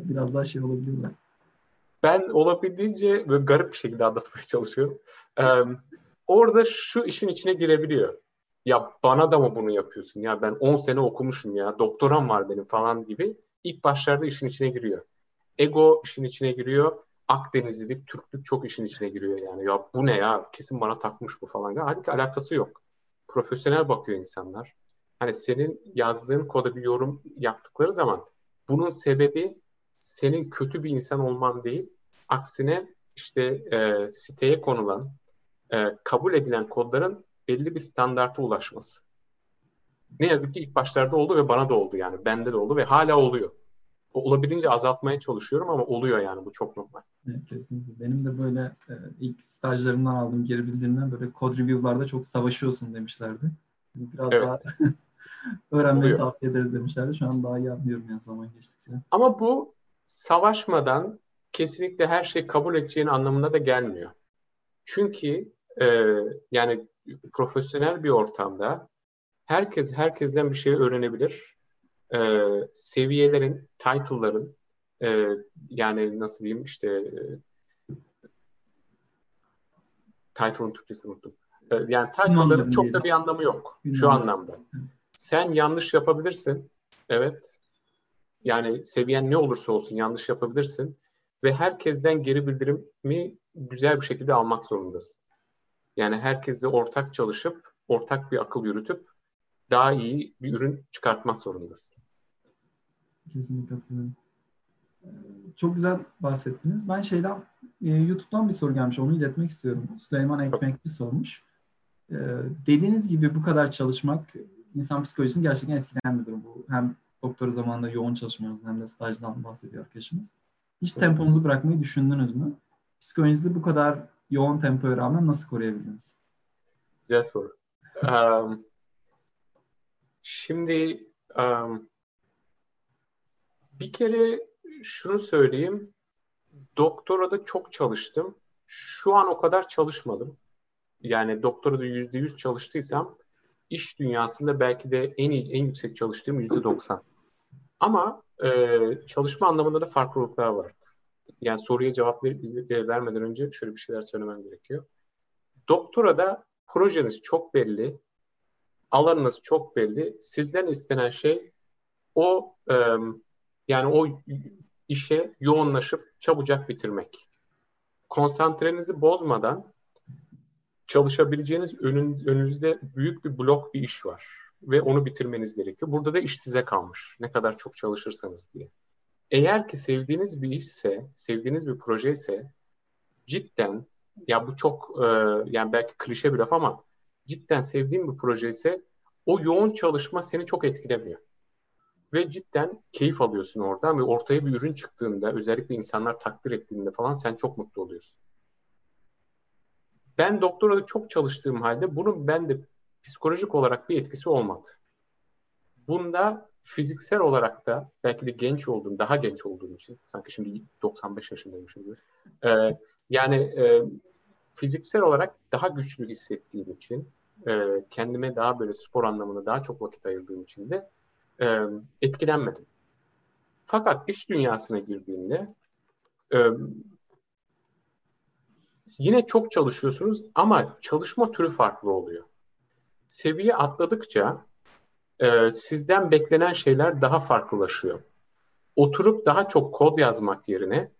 A: biraz daha şey olabilirler.
B: Ben olabildiğince böyle garip bir şekilde anlatmaya çalışıyorum. Ee, orada şu işin içine girebiliyor. Ya bana da mı bunu yapıyorsun? Ya ben 10 sene okumuşum ya. Doktoram var benim falan gibi. İlk başlarda işin içine giriyor. Ego işin içine giriyor. Akdenizlilik, Türklük çok işin içine giriyor yani. Ya bu ne ya? Kesin bana takmış bu falan. Halbuki alakası yok. Profesyonel bakıyor insanlar. Hani senin yazdığın koda bir yorum yaptıkları zaman bunun sebebi senin kötü bir insan olman değil. Aksine işte e, siteye konulan, e, kabul edilen kodların belli bir standarta ulaşması. Ne yazık ki ilk başlarda oldu ve bana da oldu yani. Bende de oldu ve hala oluyor. Olabildiğince azaltmaya çalışıyorum ama oluyor yani bu çok normal.
A: Evet, kesinlikle. Benim de böyle e, ilk stajlarımdan aldığım geri bildirimden böyle kod review'larda çok savaşıyorsun demişlerdi. Biraz evet. daha öğrenmeyi oluyor. tavsiye ederiz demişlerdi. Şu an daha iyi anlıyorum yani zaman geçtikçe.
B: Ama bu savaşmadan kesinlikle her şey kabul edeceğin anlamına da gelmiyor. Çünkü e, yani profesyonel bir ortamda herkes herkesten bir şey öğrenebilir. E, seviyelerin, title'ların e, yani nasıl diyeyim işte e, title'ın Türkçesini unuttum. E, yani title'ların çok da bir anlamı yok şu anlamda. Sen yanlış yapabilirsin. Evet. Yani seviyen ne olursa olsun yanlış yapabilirsin ve herkesten geri bildirimi güzel bir şekilde almak zorundasın. Yani herkesle ortak çalışıp, ortak bir akıl yürütüp daha iyi bir ürün çıkartmak zorundasın.
A: Kesinlikle katılıyorum. çok güzel bahsettiniz. Ben şeyden e, YouTube'dan bir soru gelmiş. Onu iletmek istiyorum. Süleyman Ekmekli sormuş. E, dediğiniz gibi bu kadar çalışmak insan psikolojisini gerçekten etkileyen bir durum. Bu hem doktora zamanında yoğun çalışmanızdan hem de stajdan bahsediyor arkadaşımız. Hiç temponuzu bırakmayı düşündünüz mü? Psikolojinizi bu kadar yoğun tempoya rağmen nasıl koruyabildiniz?
B: Güzel soru. Um, şimdi um, bir kere şunu söyleyeyim. Doktora da çok çalıştım. Şu an o kadar çalışmadım. Yani doktora da yüzde yüz çalıştıysam iş dünyasında belki de en iyi, en yüksek çalıştığım yüzde doksan. Ama e, çalışma anlamında da farklılıklar var. Yani soruya cevap ver, vermeden önce şöyle bir şeyler söylemem gerekiyor. Doktora da projeniz çok belli, alanınız çok belli. Sizden istenen şey o e, yani o işe yoğunlaşıp çabucak bitirmek. Konsantrenizi bozmadan çalışabileceğiniz önünüz, önünüzde büyük bir blok bir iş var ve onu bitirmeniz gerekiyor. Burada da iş size kalmış. Ne kadar çok çalışırsanız diye. Eğer ki sevdiğiniz bir işse, sevdiğiniz bir proje ise cidden ya bu çok e, yani belki klişe bir laf ama cidden sevdiğim bir proje ise o yoğun çalışma seni çok etkilemiyor. Ve cidden keyif alıyorsun oradan ve ortaya bir ürün çıktığında özellikle insanlar takdir ettiğinde falan sen çok mutlu oluyorsun. Ben doktorada çok çalıştığım halde bunun bende psikolojik olarak bir etkisi olmadı. Bunda fiziksel olarak da belki de genç olduğum, daha genç olduğum için, sanki şimdi 95 yaşındaymışım gibi. Ee, yani e, fiziksel olarak daha güçlü hissettiğim için, e, kendime daha böyle spor anlamında daha çok vakit ayırdığım için de e, etkilenmedim. Fakat iş dünyasına girdiğinde e, yine çok çalışıyorsunuz ama çalışma türü farklı oluyor. Seviye atladıkça e, sizden beklenen şeyler daha farklılaşıyor. Oturup daha çok kod yazmak yerine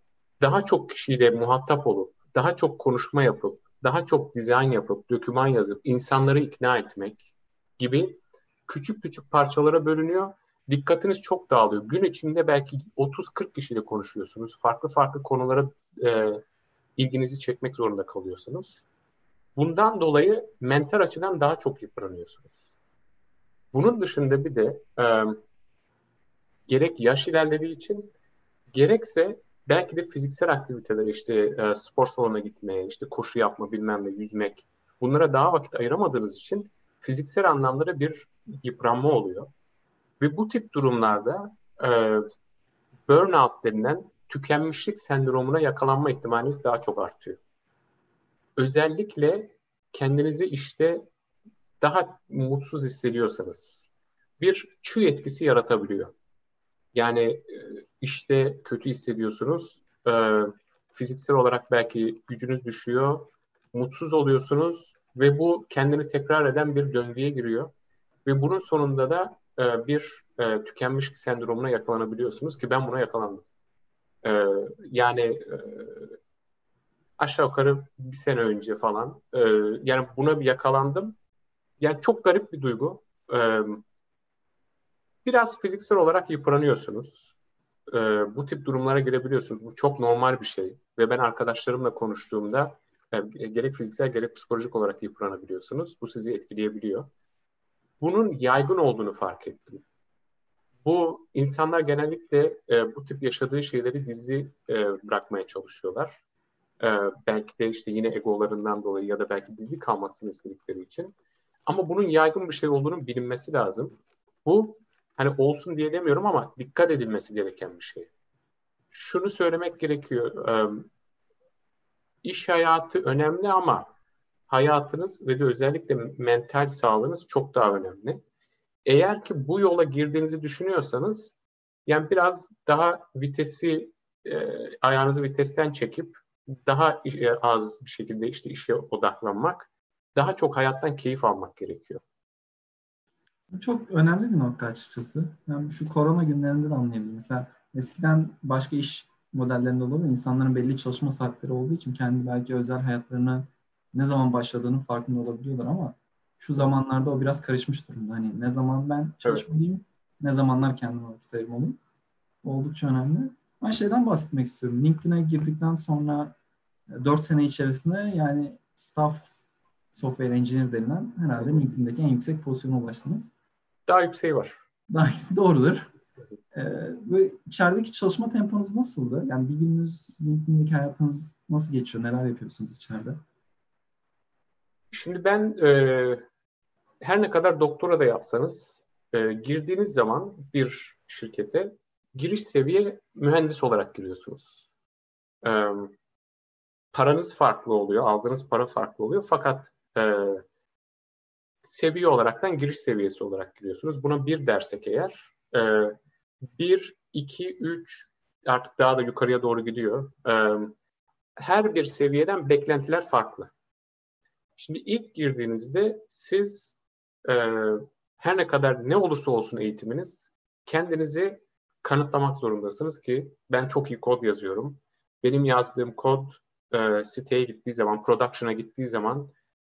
B: daha çok kişiyle muhatap olup, daha çok konuşma yapıp, daha çok dizayn yapıp, doküman yazıp, insanları ikna etmek gibi küçük küçük parçalara bölünüyor. Dikkatiniz çok dağılıyor. Gün içinde belki 30-40 kişiyle konuşuyorsunuz. Farklı farklı konulara e, ilginizi çekmek zorunda kalıyorsunuz. Bundan dolayı mental açıdan daha çok yıpranıyorsunuz. Bunun dışında bir de e, gerek yaş ilerlediği için gerekse belki de fiziksel aktiviteler işte e, spor salonuna gitmeye, işte koşu yapma bilmem ne, yüzmek bunlara daha vakit ayıramadığınız için fiziksel anlamda bir yıpranma oluyor. Ve bu tip durumlarda e, burnout denilen tükenmişlik sendromuna yakalanma ihtimaliniz daha çok artıyor. Özellikle kendinizi işte daha mutsuz hissediyorsanız bir çığ etkisi yaratabiliyor. Yani e, işte kötü hissediyorsunuz, e, fiziksel olarak belki gücünüz düşüyor, mutsuz oluyorsunuz ve bu kendini tekrar eden bir döngüye giriyor. Ve bunun sonunda da e, bir tükenmişlik sendromuna yakalanabiliyorsunuz ki ben buna yakalandım. Yani aşağı yukarı bir sene önce falan. Yani buna bir yakalandım. Yani çok garip bir duygu. Biraz fiziksel olarak yıpranıyorsunuz. E, bu tip durumlara girebiliyorsunuz. Bu çok normal bir şey. Ve ben arkadaşlarımla konuştuğumda e, gerek fiziksel gerek psikolojik olarak yıpranabiliyorsunuz. Bu sizi etkileyebiliyor. Bunun yaygın olduğunu fark ettim. Bu insanlar genellikle e, bu tip yaşadığı şeyleri dizi e, bırakmaya çalışıyorlar. E, belki de işte yine egolarından dolayı ya da belki dizi kalmasını istedikleri için. Ama bunun yaygın bir şey olduğunu bilinmesi lazım. Bu hani olsun diye demiyorum ama dikkat edilmesi gereken bir şey. Şunu söylemek gerekiyor. E, iş hayatı önemli ama hayatınız ve de özellikle mental sağlığınız çok daha önemli. Eğer ki bu yola girdiğinizi düşünüyorsanız yani biraz daha vitesi e, ayağınızı vitesten çekip daha az bir şekilde işte işe odaklanmak, daha çok hayattan keyif almak gerekiyor.
A: Bu çok önemli bir nokta açıkçası. Yani şu korona günlerinde de anlayabilirim. Mesela eskiden başka iş modellerinde mu? İnsanların belli çalışma saatleri olduğu için kendi belki özel hayatlarını ne zaman başladığının farkında olabiliyorlar ama şu zamanlarda o biraz karışmış durumda. Hani ne zaman ben çalışmalıyım, evet. ne zamanlar kendime vakit ayırmalıyım. Oldukça önemli. Ben şeyden bahsetmek istiyorum. LinkedIn'e girdikten sonra 4 sene içerisinde yani staff software engineer denilen herhalde LinkedIn'deki en yüksek pozisyona ulaştınız.
B: Daha yükseği var.
A: Daha iyisi doğrudur. Ee, ve içerideki çalışma temponuz nasıldı? Yani bir gününüz LinkedIn'deki hayatınız nasıl geçiyor? Neler yapıyorsunuz içeride?
B: Şimdi ben e, her ne kadar doktora da yapsanız e, girdiğiniz zaman bir şirkete giriş seviye mühendis olarak giriyorsunuz. E, paranız farklı oluyor, aldığınız para farklı oluyor fakat e, seviye olaraktan giriş seviyesi olarak giriyorsunuz. Buna bir dersek eğer e, bir, iki, üç artık daha da yukarıya doğru gidiyor. E, her bir seviyeden beklentiler farklı. Şimdi ilk girdiğinizde siz e, her ne kadar ne olursa olsun eğitiminiz kendinizi kanıtlamak zorundasınız ki ben çok iyi kod yazıyorum. Benim yazdığım kod e, siteye gittiği zaman, production'a gittiği zaman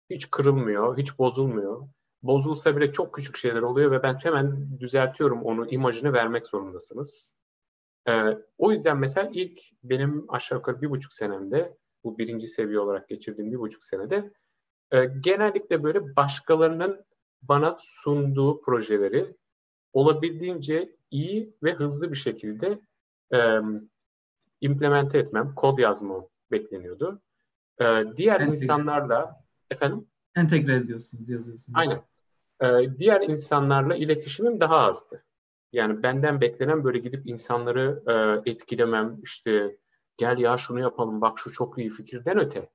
B: hiç kırılmıyor, hiç bozulmuyor. Bozulsa bile çok küçük şeyler oluyor ve ben hemen düzeltiyorum onu, imajını vermek zorundasınız. E, o yüzden mesela ilk benim aşağı yukarı bir buçuk senemde, bu birinci seviye olarak geçirdiğim bir buçuk senede e, genellikle böyle başkalarının bana sunduğu projeleri olabildiğince iyi ve hızlı bir şekilde e, implemente etmem, kod yazmam bekleniyordu. E, diğer Entegre. insanlarla efendim
A: entegre ediyorsunuz, yazıyorsunuz.
B: Aynen. E, diğer insanlarla iletişimim daha azdı. Yani benden beklenen böyle gidip insanları e, etkilemem, işte gel ya şunu yapalım, bak şu çok iyi fikirden öte.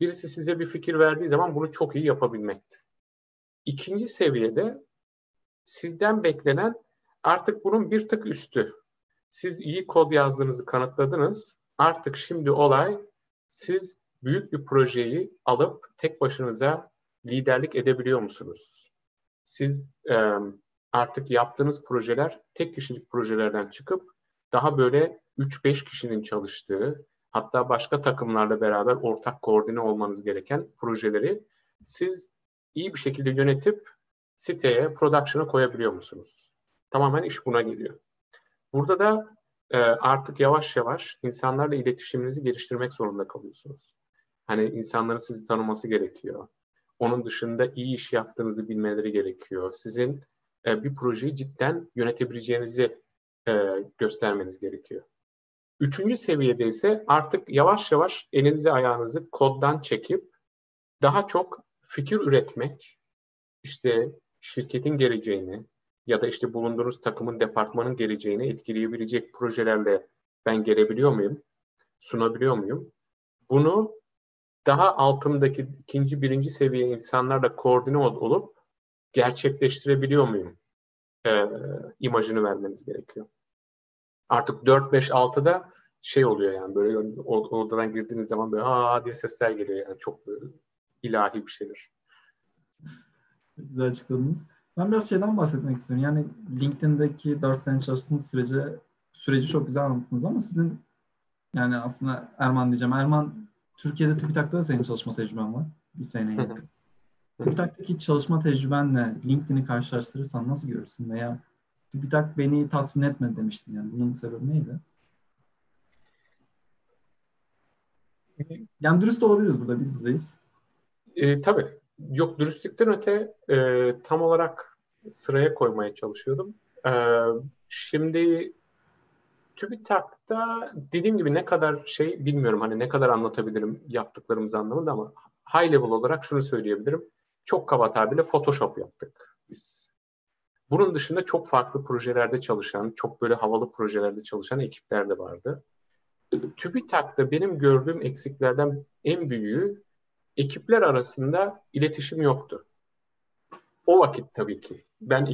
B: Birisi size bir fikir verdiği zaman bunu çok iyi yapabilmekti. İkinci seviyede sizden beklenen artık bunun bir tık üstü. Siz iyi kod yazdığınızı kanıtladınız. Artık şimdi olay siz büyük bir projeyi alıp tek başınıza liderlik edebiliyor musunuz? Siz e, artık yaptığınız projeler tek kişilik projelerden çıkıp daha böyle 3-5 kişinin çalıştığı, hatta başka takımlarla beraber ortak koordine olmanız gereken projeleri siz iyi bir şekilde yönetip siteye, production'a koyabiliyor musunuz? Tamamen iş buna geliyor. Burada da e, artık yavaş yavaş insanlarla iletişiminizi geliştirmek zorunda kalıyorsunuz. Hani insanların sizi tanıması gerekiyor. Onun dışında iyi iş yaptığınızı bilmeleri gerekiyor. Sizin e, bir projeyi cidden yönetebileceğinizi e, göstermeniz gerekiyor. Üçüncü seviyede ise artık yavaş yavaş elinizi ayağınızı koddan çekip daha çok fikir üretmek, işte şirketin geleceğini ya da işte bulunduğunuz takımın, departmanın geleceğini etkileyebilecek projelerle ben gelebiliyor muyum? Sunabiliyor muyum? Bunu daha altındaki ikinci, birinci seviye insanlarla koordine olup gerçekleştirebiliyor muyum? Ee, imajını vermeniz gerekiyor. Artık 4, 5, 6'da şey oluyor yani böyle odadan girdiğiniz zaman böyle aa diye sesler geliyor yani çok böyle ilahi bir şeydir.
A: Güzel açıkladınız. Ben biraz şeyden bahsetmek istiyorum. Yani LinkedIn'deki 4 sene çalıştığınız sürece süreci çok güzel anlattınız ama sizin yani aslında Erman diyeceğim. Erman Türkiye'de TÜBİTAK'ta da senin çalışma tecrüben var. Bir sene yakın. TÜBİTAK'taki çalışma tecrübenle LinkedIn'i karşılaştırırsan nasıl görürsün? Veya TÜBİTAK beni tatmin etmedi demiştin. Yani bunun sebebi neydi? Yani dürüst olabiliriz burada. Biz bizeyiz.
B: E, tabii. Yok dürüstlükten öte e, tam olarak sıraya koymaya çalışıyordum. E, şimdi TÜBİTAK'ta dediğim gibi ne kadar şey bilmiyorum hani ne kadar anlatabilirim yaptıklarımız anlamında ama high level olarak şunu söyleyebilirim. Çok kaba tabirle Photoshop yaptık biz. Bunun dışında çok farklı projelerde çalışan, çok böyle havalı projelerde çalışan ekipler de vardı. TÜBİTAK'ta benim gördüğüm eksiklerden en büyüğü ekipler arasında iletişim yoktu. O vakit tabii ki. Ben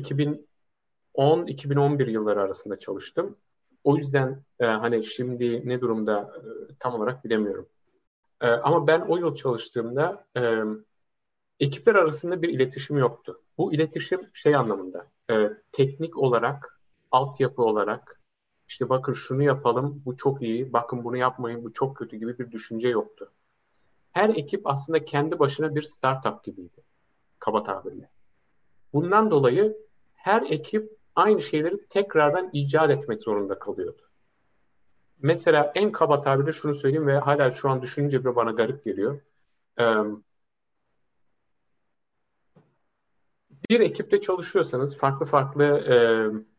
B: 2010-2011 yılları arasında çalıştım. O yüzden e, hani şimdi ne durumda e, tam olarak bilemiyorum. E, ama ben o yıl çalıştığımda e, ekipler arasında bir iletişim yoktu. Bu iletişim şey anlamında, e, teknik olarak, altyapı olarak, işte bakın şunu yapalım, bu çok iyi, bakın bunu yapmayın, bu çok kötü gibi bir düşünce yoktu. Her ekip aslında kendi başına bir startup gibiydi, kaba tabirle. Bundan dolayı her ekip aynı şeyleri tekrardan icat etmek zorunda kalıyordu. mesela en kaba tabirle şunu söyleyeyim ve hala şu an düşününce bile bana garip geliyor. Ee, bir ekipte çalışıyorsanız farklı farklı e,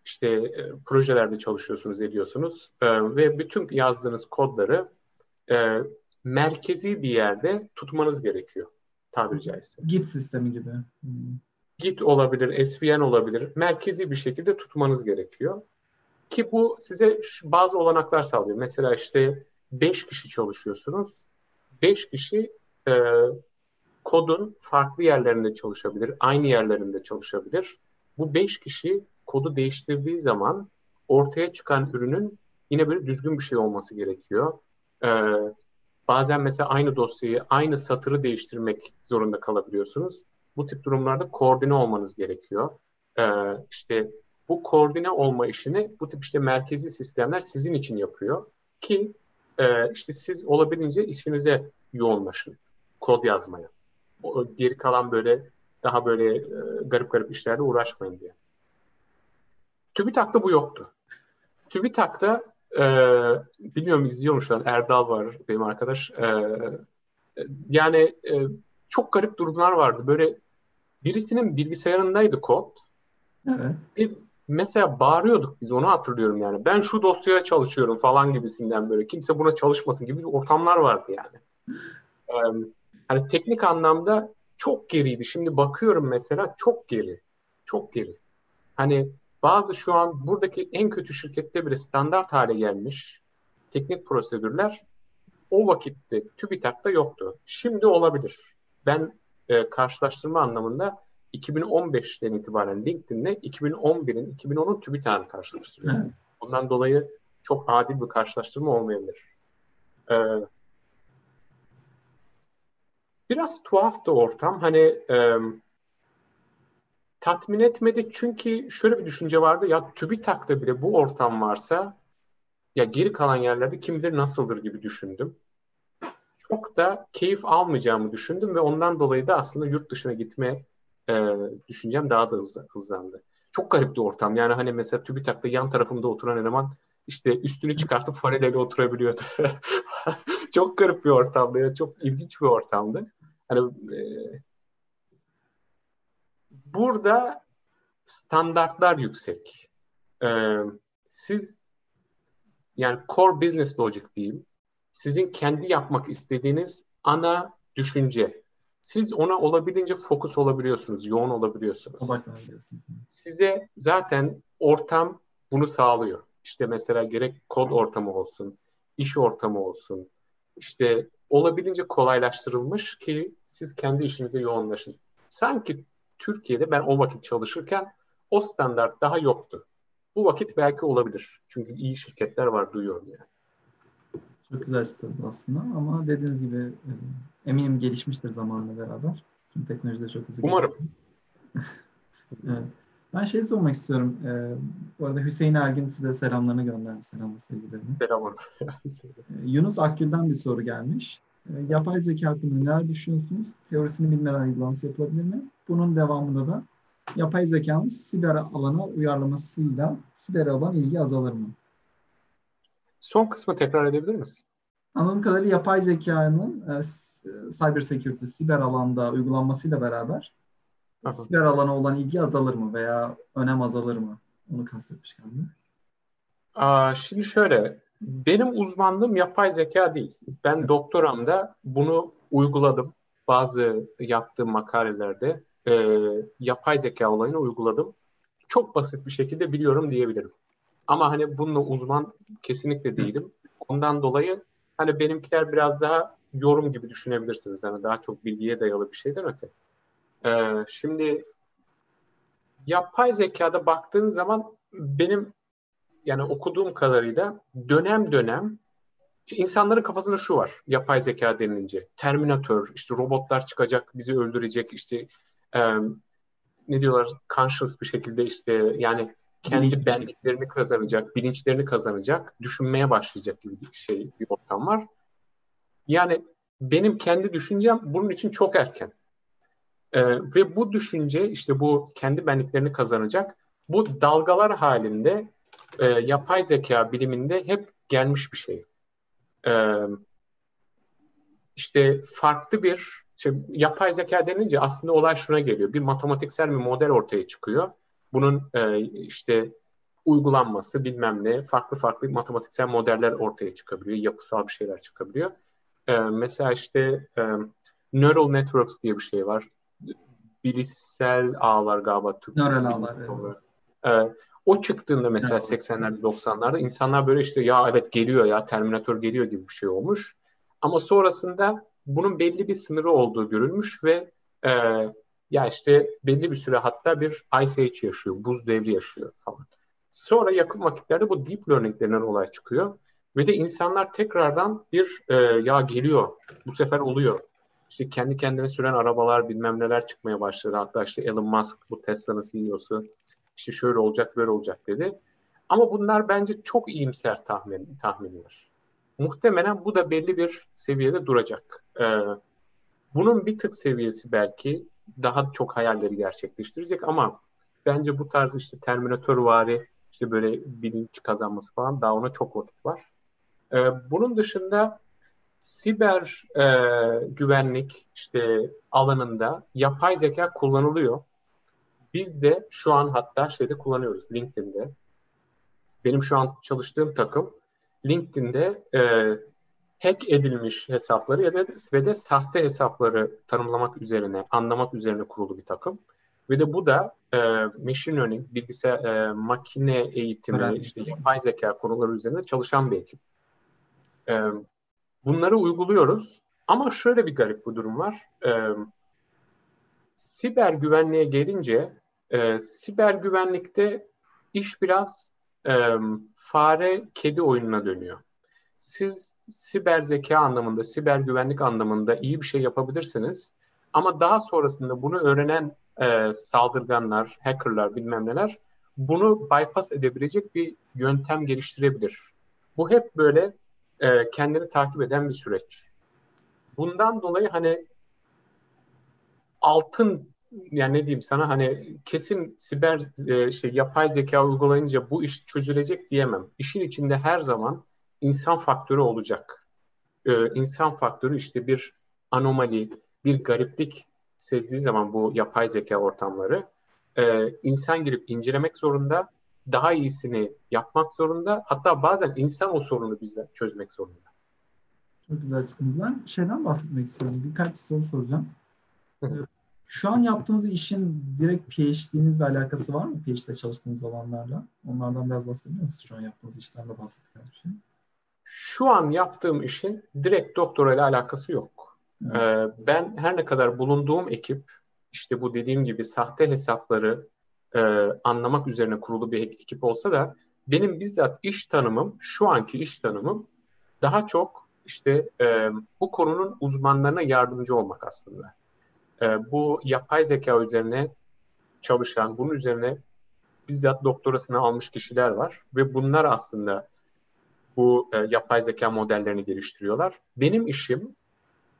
B: işte e, projelerde çalışıyorsunuz, ediyorsunuz e, ve bütün yazdığınız kodları e, merkezi bir yerde tutmanız gerekiyor tabiri caizse.
A: Git sistemi gibi.
B: Hmm. Git olabilir, SVN olabilir. Merkezi bir şekilde tutmanız gerekiyor. Ki bu size bazı olanaklar sağlıyor. Mesela işte 5 kişi çalışıyorsunuz. 5 kişi e, kodun farklı yerlerinde çalışabilir, aynı yerlerinde çalışabilir. Bu 5 kişi kodu değiştirdiği zaman ortaya çıkan ürünün yine böyle düzgün bir şey olması gerekiyor. Ee, bazen mesela aynı dosyayı, aynı satırı değiştirmek zorunda kalabiliyorsunuz. Bu tip durumlarda koordine olmanız gerekiyor. Ee, işte bu koordine olma işini bu tip işte merkezi sistemler sizin için yapıyor ki e, işte siz olabildiğince işinize yoğunlaşın kod yazmaya. O, geri kalan böyle daha böyle e, garip garip işlerle uğraşmayın diye. TÜBİTAK'ta bu yoktu. TÜBİTAK'ta e, bilmiyorum izliyor mu Erdal var benim arkadaş. E, yani e, çok garip durumlar vardı. Böyle birisinin bilgisayarındaydı kod. Evet. E, mesela bağırıyorduk biz onu hatırlıyorum yani. Ben şu dosyaya çalışıyorum falan gibisinden böyle. Kimse buna çalışmasın gibi ortamlar vardı yani. Ee, hani teknik anlamda çok geriydi. Şimdi bakıyorum mesela çok geri. Çok geri. Hani bazı şu an buradaki en kötü şirkette bile standart hale gelmiş teknik prosedürler o vakitte TÜBİTAK'ta yoktu. Şimdi olabilir. Ben e, karşılaştırma anlamında 2015'ten itibaren LinkedIn'le 2011'in, 2010'un TÜBİTAK'ını karşılaştırıyorum. Evet. Ondan dolayı çok adil bir karşılaştırma olmayabilir. Ee, biraz tuhaf da ortam. Hani e, tatmin etmedi çünkü şöyle bir düşünce vardı. Ya TÜBİTAK'ta bile bu ortam varsa ya geri kalan yerlerde kim bilir nasıldır gibi düşündüm. Çok da keyif almayacağımı düşündüm ve ondan dolayı da aslında yurt dışına gitme e, düşüncem daha da hızlı, hızlandı. Çok garip bir ortam. Yani hani mesela TÜBİTAK'ta yan tarafımda oturan eleman işte üstünü çıkartıp fareyle oturabiliyordu. çok garip bir ortamdı. Yani çok ilginç bir ortamdı. Hani e, burada standartlar yüksek. E, siz yani core business logic diyeyim. Sizin kendi yapmak istediğiniz ana düşünce siz ona olabildiğince fokus olabiliyorsunuz, yoğun olabiliyorsunuz. Size zaten ortam bunu sağlıyor. İşte mesela gerek kod ortamı olsun, iş ortamı olsun. İşte olabildiğince kolaylaştırılmış ki siz kendi işinize yoğunlaşın. Sanki Türkiye'de ben o vakit çalışırken o standart daha yoktu. Bu vakit belki olabilir. Çünkü iyi şirketler var duyuyorum yani.
A: Çok güzel açıkladın aslında ama dediğiniz gibi e, eminim gelişmiştir zamanla beraber. Çünkü teknoloji de çok hızlı
B: Umarım.
A: evet. Ben şey sormak istiyorum. Ee, bu arada Hüseyin Ergin size selamlarını göndermiş. Selam sevgilerini.
B: Selam.
A: Yunus Akgül'den bir soru gelmiş. Ee, yapay zeka hakkında neler düşünüyorsunuz? Teorisini bilmeden uygulaması yapılabilir mi? Bunun devamında da yapay zekanın siber alana uyarlamasıyla siber alan ilgi azalır mı?
B: Son kısmı tekrar edebilir misin?
A: Anladığım kadarıyla yapay zekanın e, cyber security, siber alanda uygulanmasıyla beraber Aha. siber alana olan ilgi azalır mı veya önem azalır mı? Onu kastetmiş galiba.
B: Aa, şimdi şöyle, benim uzmanlığım yapay zeka değil. Ben doktoramda bunu uyguladım. Bazı yaptığım makalelerde e, yapay zeka olayını uyguladım. Çok basit bir şekilde biliyorum diyebilirim. Ama hani bununla uzman kesinlikle değilim. Ondan dolayı hani benimkiler biraz daha yorum gibi düşünebilirsiniz. Yani daha çok bilgiye dayalı bir şeyden öte. Ee, şimdi yapay zekada baktığın zaman benim yani okuduğum kadarıyla dönem dönem insanların kafasında şu var yapay zeka denilince. Terminator, işte robotlar çıkacak, bizi öldürecek, işte e, ne diyorlar conscious bir şekilde işte yani kendi benliklerini kazanacak, bilinçlerini kazanacak, düşünmeye başlayacak gibi bir şey, bir ortam var. Yani benim kendi düşüncem bunun için çok erken. Ee, ve bu düşünce işte bu kendi benliklerini kazanacak. Bu dalgalar halinde e, yapay zeka biliminde hep gelmiş bir şey. Ee, işte farklı bir işte yapay zeka denince aslında olay şuna geliyor. Bir matematiksel bir model ortaya çıkıyor. Bunun e, işte uygulanması bilmem ne farklı farklı matematiksel modeller ortaya çıkabiliyor. Yapısal bir şeyler çıkabiliyor. E, mesela işte e, neural networks diye bir şey var. Bilişsel ağlar galiba
A: Türkçesi. Neural ağlar. Evet.
B: E, o çıktığında mesela evet. 80'lerde 90'larda insanlar böyle işte ya evet geliyor ya Terminator geliyor gibi bir şey olmuş. Ama sonrasında bunun belli bir sınırı olduğu görülmüş ve e, ya işte belli bir süre hatta bir Ice Age yaşıyor, buz devri yaşıyor falan. Sonra yakın vakitlerde bu deep learning denen olay çıkıyor. Ve de insanlar tekrardan bir e, ya geliyor, bu sefer oluyor. İşte kendi kendine süren arabalar bilmem neler çıkmaya başladı. Hatta işte Elon Musk bu Tesla'nın CEO'su işte şöyle olacak böyle olacak dedi. Ama bunlar bence çok iyimser tahmin, tahminler. Muhtemelen bu da belli bir seviyede duracak. Ee, bunun bir tık seviyesi belki daha çok hayalleri gerçekleştirecek ama bence bu tarz işte Terminator vari işte böyle bilinç kazanması falan daha ona çok vakit var. Ee, bunun dışında siber e, güvenlik işte alanında yapay zeka kullanılıyor. Biz de şu an hatta şeyde kullanıyoruz LinkedIn'de. Benim şu an çalıştığım takım LinkedIn'de e, hack edilmiş hesapları ya da ve de sahte hesapları tanımlamak üzerine, anlamak üzerine kurulu bir takım. Ve de bu da e, machine learning, bilgisayar, e, makine eğitimi, evet. işte yapay zeka konuları üzerinde çalışan bir ekip. E, bunları uyguluyoruz. Ama şöyle bir garip bir durum var. E, siber güvenliğe gelince, e, siber güvenlikte iş biraz e, fare kedi oyununa dönüyor. Siz siber zeka anlamında, siber güvenlik anlamında iyi bir şey yapabilirsiniz. Ama daha sonrasında bunu öğrenen e, saldırganlar, hackerlar bilmem neler bunu bypass edebilecek bir yöntem geliştirebilir. Bu hep böyle e, kendini takip eden bir süreç. Bundan dolayı hani altın yani ne diyeyim sana hani kesin siber e, şey yapay zeka uygulayınca bu iş çözülecek diyemem. İşin içinde her zaman insan faktörü olacak. Ee, insan faktörü işte bir anomali, bir gariplik sezdiği zaman bu yapay zeka ortamları e, insan girip incelemek zorunda, daha iyisini yapmak zorunda. Hatta bazen insan o sorunu bize çözmek zorunda.
A: Çok güzel açıkladınız. Ben şeyden bahsetmek istiyorum. Birkaç soru soracağım. Şu an yaptığınız işin direkt PhD'nizle alakası var mı? PhD'de çalıştığınız alanlarla. Onlardan biraz bahsedebilir misiniz? Şu an yaptığınız işten de bahsettiğiniz bir şey.
B: Şu an yaptığım işin direkt doktora ile alakası yok. Ee, ben her ne kadar bulunduğum ekip işte bu dediğim gibi sahte hesapları e, anlamak üzerine kurulu bir ekip olsa da benim bizzat iş tanımım, şu anki iş tanımım daha çok işte e, bu konunun uzmanlarına yardımcı olmak aslında e, bu yapay zeka üzerine çalışan, bunun üzerine bizzat doktorasını almış kişiler var ve bunlar aslında bu e, yapay zeka modellerini geliştiriyorlar. Benim işim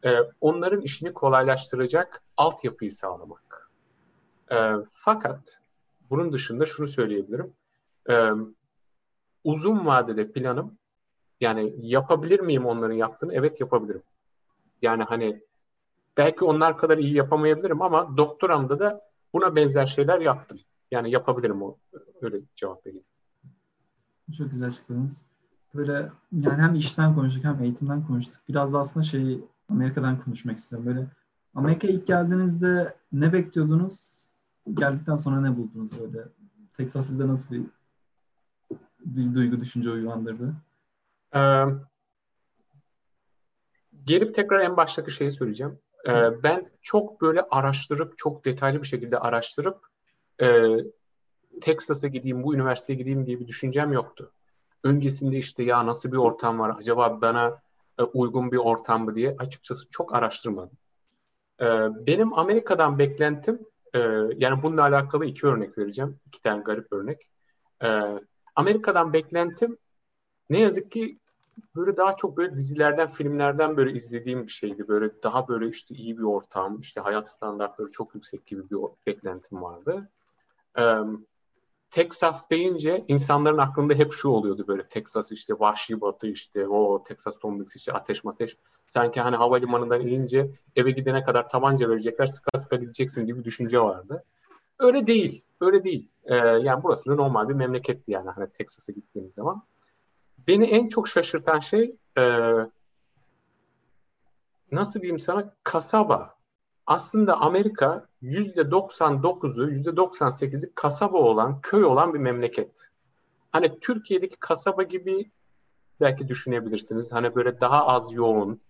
B: e, onların işini kolaylaştıracak altyapıyı sağlamak. E, fakat bunun dışında şunu söyleyebilirim. E, uzun vadede planım yani yapabilir miyim onların yaptığını? Evet yapabilirim. Yani hani Belki onlar kadar iyi yapamayabilirim ama doktoramda da buna benzer şeyler yaptım. Yani yapabilirim o öyle cevap vereyim.
A: Çok güzel açıkladınız. Böyle yani hem işten konuştuk hem eğitimden konuştuk. Biraz da aslında şey Amerika'dan konuşmak istiyorum. Böyle Amerika'ya ilk geldiğinizde ne bekliyordunuz? Geldikten sonra ne buldunuz böyle? Texas sizde nasıl bir duygu, düşünce uyandırdı?
B: Ee, gelip tekrar en baştaki şeyi söyleyeceğim. E, ben çok böyle araştırıp, çok detaylı bir şekilde araştırıp e, Texas'a gideyim, bu üniversiteye gideyim diye bir düşüncem yoktu. Öncesinde işte ya nasıl bir ortam var, acaba bana e, uygun bir ortam mı diye açıkçası çok araştırmadım. E, benim Amerika'dan beklentim, e, yani bununla alakalı iki örnek vereceğim. iki tane garip örnek. Amerika'dan beklentim ne yazık ki böyle daha çok böyle dizilerden, filmlerden böyle izlediğim bir şeydi. Böyle daha böyle işte iyi bir ortam, işte hayat standartları çok yüksek gibi bir beklentim vardı. Texas deyince insanların aklında hep şu oluyordu böyle Texas işte vahşi batı işte o Texas Tom Mix işte ateş mateş. Sanki hani havalimanından inince eve gidene kadar tabanca verecekler sıka sıka gideceksin gibi bir düşünce vardı. Öyle değil. Öyle değil. Ee, yani burası da normal bir memleketti yani hani Texas'a gittiğiniz zaman. Beni en çok şaşırtan şey e, nasıl diyeyim sana kasaba. Aslında Amerika %99'u, %98'i kasaba olan, köy olan bir memleket. Hani Türkiye'deki kasaba gibi belki düşünebilirsiniz. Hani böyle daha az yoğun,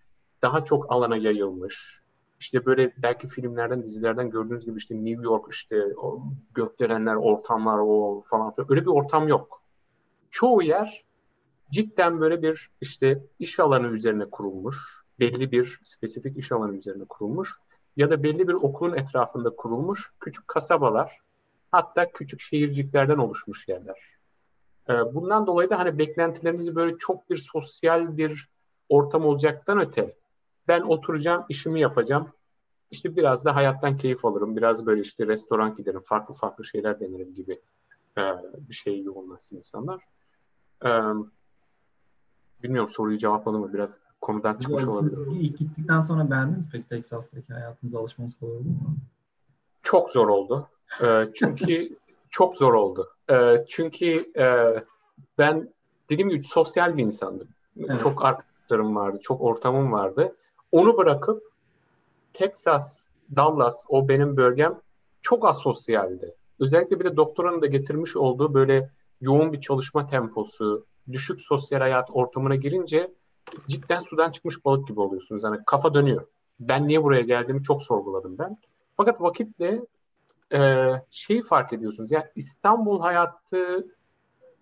B: daha çok alana yayılmış. İşte böyle belki filmlerden, dizilerden gördüğünüz gibi işte New York işte o gökdelenler, ortamlar o falan filan. Öyle bir ortam yok. Çoğu yer cidden böyle bir işte iş alanı üzerine kurulmuş. Belli bir spesifik iş alanı üzerine kurulmuş. Ya da belli bir okulun etrafında kurulmuş küçük kasabalar. Hatta küçük şehirciklerden oluşmuş yerler. Ee, bundan dolayı da hani beklentilerinizi böyle çok bir sosyal bir ortam olacaktan öte ben oturacağım, işimi yapacağım. İşte biraz da hayattan keyif alırım. Biraz böyle işte restoran giderim, farklı farklı şeyler denerim gibi e, bir şey yoğunlaşsın insanlar. E, bilmiyorum soruyu cevapladım mı? Biraz konudan çıkmış olabilir.
A: İlk gittikten sonra beğendiniz peki Texas'taki hayatınıza alışmanız kolay oldu mu?
B: Çok zor oldu. E, çünkü çok zor oldu. E, çünkü e, ben dediğim gibi sosyal bir insandım. Evet. Çok arkadaşlarım vardı, çok ortamım vardı. Onu bırakıp Texas, Dallas o benim bölgem çok asosyaldi. Özellikle bir de doktoranın da getirmiş olduğu böyle yoğun bir çalışma temposu, düşük sosyal hayat ortamına girince cidden sudan çıkmış balık gibi oluyorsunuz. Yani kafa dönüyor. Ben niye buraya geldiğimi çok sorguladım ben. Fakat vakitle e, şeyi fark ediyorsunuz. Yani İstanbul hayatı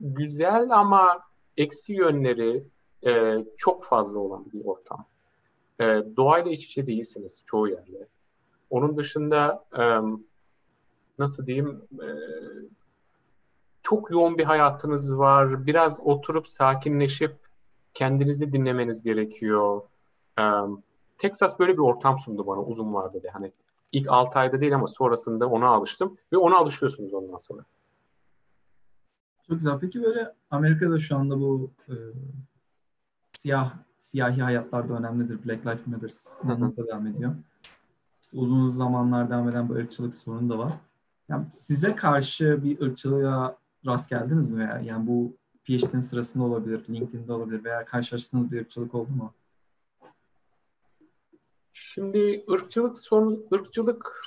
B: güzel ama eksi yönleri e, çok fazla olan bir ortam. E, doğayla iç içe değilsiniz çoğu yerde. Onun dışında e, nasıl diyeyim e, çok yoğun bir hayatınız var. Biraz oturup sakinleşip kendinizi dinlemeniz gerekiyor. E, Texas böyle bir ortam sundu bana uzun vadede. Hani ilk 6 ayda değil ama sonrasında ona alıştım ve ona alışıyorsunuz ondan sonra.
A: Çok güzel. Peki böyle Amerika'da şu anda bu e, siyah siyahi hayatlar da önemlidir. Black Lives Matter anlamda devam ediyor. İşte uzun zamanlar devam eden bu ırkçılık sorunu da var. Yani size karşı bir ırkçılığa rast geldiniz mi? Veya yani bu PhD'nin sırasında olabilir, LinkedIn'de olabilir veya karşılaştığınız bir ırkçılık oldu mu?
B: Şimdi ırkçılık sorun, ırkçılık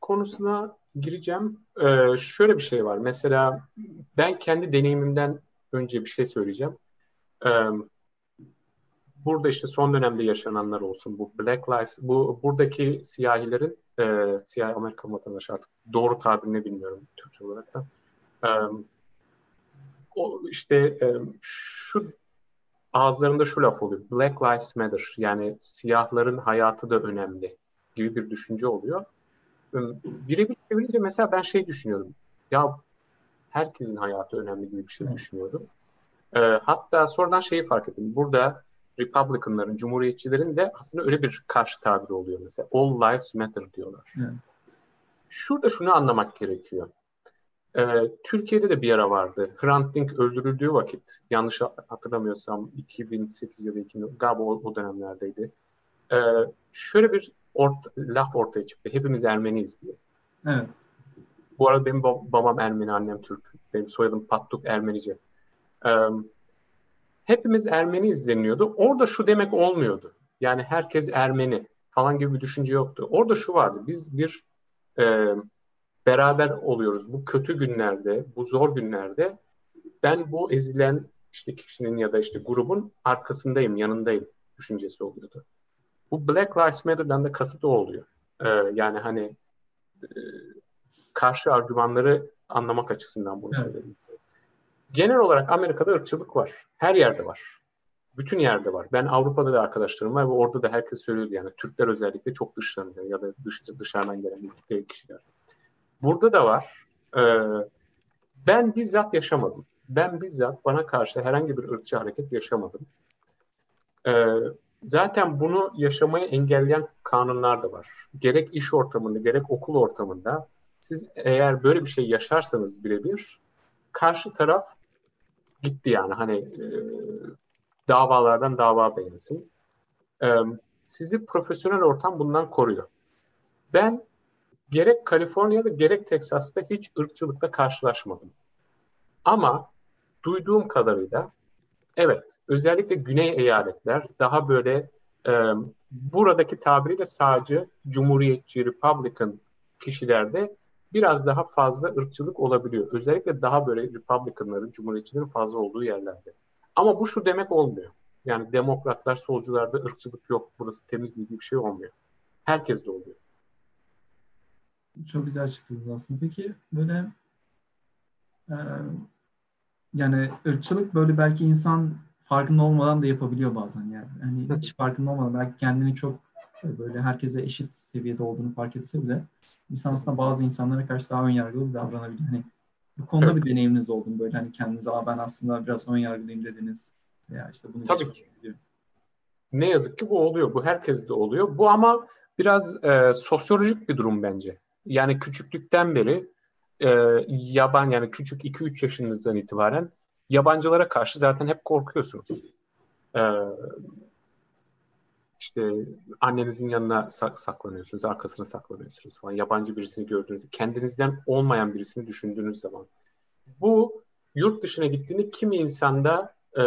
B: konusuna gireceğim. Ee, şöyle bir şey var. Mesela ben kendi deneyimimden önce bir şey söyleyeceğim. Ee, burada işte son dönemde yaşananlar olsun, bu Black Lives, bu buradaki siyahilerin, e, siyahi Amerikan vatandaşı artık doğru tabirini bilmiyorum Türkçe olarak da. O işte şu ağızlarında şu laf oluyor. Black Lives Matter. Yani siyahların hayatı da önemli gibi bir düşünce oluyor. Birebir çevirince mesela ben şey düşünüyorum. Ya herkesin hayatı önemli gibi bir şey düşünüyorum. E, hatta sonradan şeyi fark ettim. Burada Republicanların, Cumhuriyetçilerin de aslında öyle bir karşı tabiri oluyor mesela. All lives matter diyorlar. Evet. Şurada şunu anlamak gerekiyor. Ee, Türkiye'de de bir ara vardı. Hrant Dink öldürüldüğü vakit, yanlış hatırlamıyorsam 2008 ya da 2000, galiba o, o dönemlerdeydi. Ee, şöyle bir ort, laf ortaya çıktı. Hepimiz Ermeniyiz diye.
A: Evet.
B: Bu arada benim babam Ermeni, annem Türk. Benim soyadım Pattuk Ermenice. Ee, hepimiz Ermeni izleniyordu. Orada şu demek olmuyordu. Yani herkes Ermeni falan gibi bir düşünce yoktu. Orada şu vardı. Biz bir e, beraber oluyoruz. Bu kötü günlerde, bu zor günlerde ben bu ezilen işte kişinin ya da işte grubun arkasındayım, yanındayım düşüncesi oluyordu. Bu Black Lives Matter'dan da kasıt o oluyor. Ee, yani hani e, karşı argümanları anlamak açısından bunu evet. söyledim. Genel olarak Amerika'da ırkçılık var. Her yerde var. Bütün yerde var. Ben Avrupa'da da arkadaşlarım var ve orada da herkes söylüyordu yani Türkler özellikle çok dışlanıyor ya da dış, dışarıdan gelen kişiler. Burada da var. Ee, ben bizzat yaşamadım. Ben bizzat bana karşı herhangi bir ırkçı hareket yaşamadım. Ee, zaten bunu yaşamayı engelleyen kanunlar da var. Gerek iş ortamında gerek okul ortamında siz eğer böyle bir şey yaşarsanız birebir karşı taraf gitti yani hani e, davalardan dava beğensin. E, sizi profesyonel ortam bundan koruyor. Ben gerek Kaliforniya'da gerek Teksas'ta hiç ırkçılıkla karşılaşmadım. Ama duyduğum kadarıyla evet özellikle güney eyaletler daha böyle e, buradaki tabiriyle sağcı, cumhuriyetçi, Republican kişilerde biraz daha fazla ırkçılık olabiliyor. Özellikle daha böyle Republicanların, Cumhuriyetçilerin fazla olduğu yerlerde. Ama bu şu demek olmuyor. Yani demokratlar, solcularda ırkçılık yok. Burası temiz gibi bir şey olmuyor. Herkes de oluyor.
A: Çok güzel açıkladınız aslında. Peki böyle e, yani ırkçılık böyle belki insan farkında olmadan da yapabiliyor bazen yani. Hani hiç farkında olmadan belki kendini çok böyle herkese eşit seviyede olduğunu fark etse bile insan aslında bazı insanlara karşı daha ön yargılı davranabiliyor. Hani bu konuda evet. bir deneyiminiz oldu mu? Böyle hani kendinize Aa, ben aslında biraz ön yargılıyım dediniz. Veya işte bunu
B: Tabii ki. Diyor. Ne yazık ki bu oluyor. Bu herkes de oluyor. Bu ama biraz e, sosyolojik bir durum bence. Yani küçüklükten beri e, yaban yani küçük 2-3 yaşınızdan itibaren yabancılara karşı zaten hep korkuyorsunuz. E, işte annenizin yanına saklanıyorsunuz, arkasına saklanıyorsunuz falan. Yabancı birisini gördüğünüzde, kendinizden olmayan birisini düşündüğünüz zaman. Bu yurt dışına gittiğinde kimi insanda e,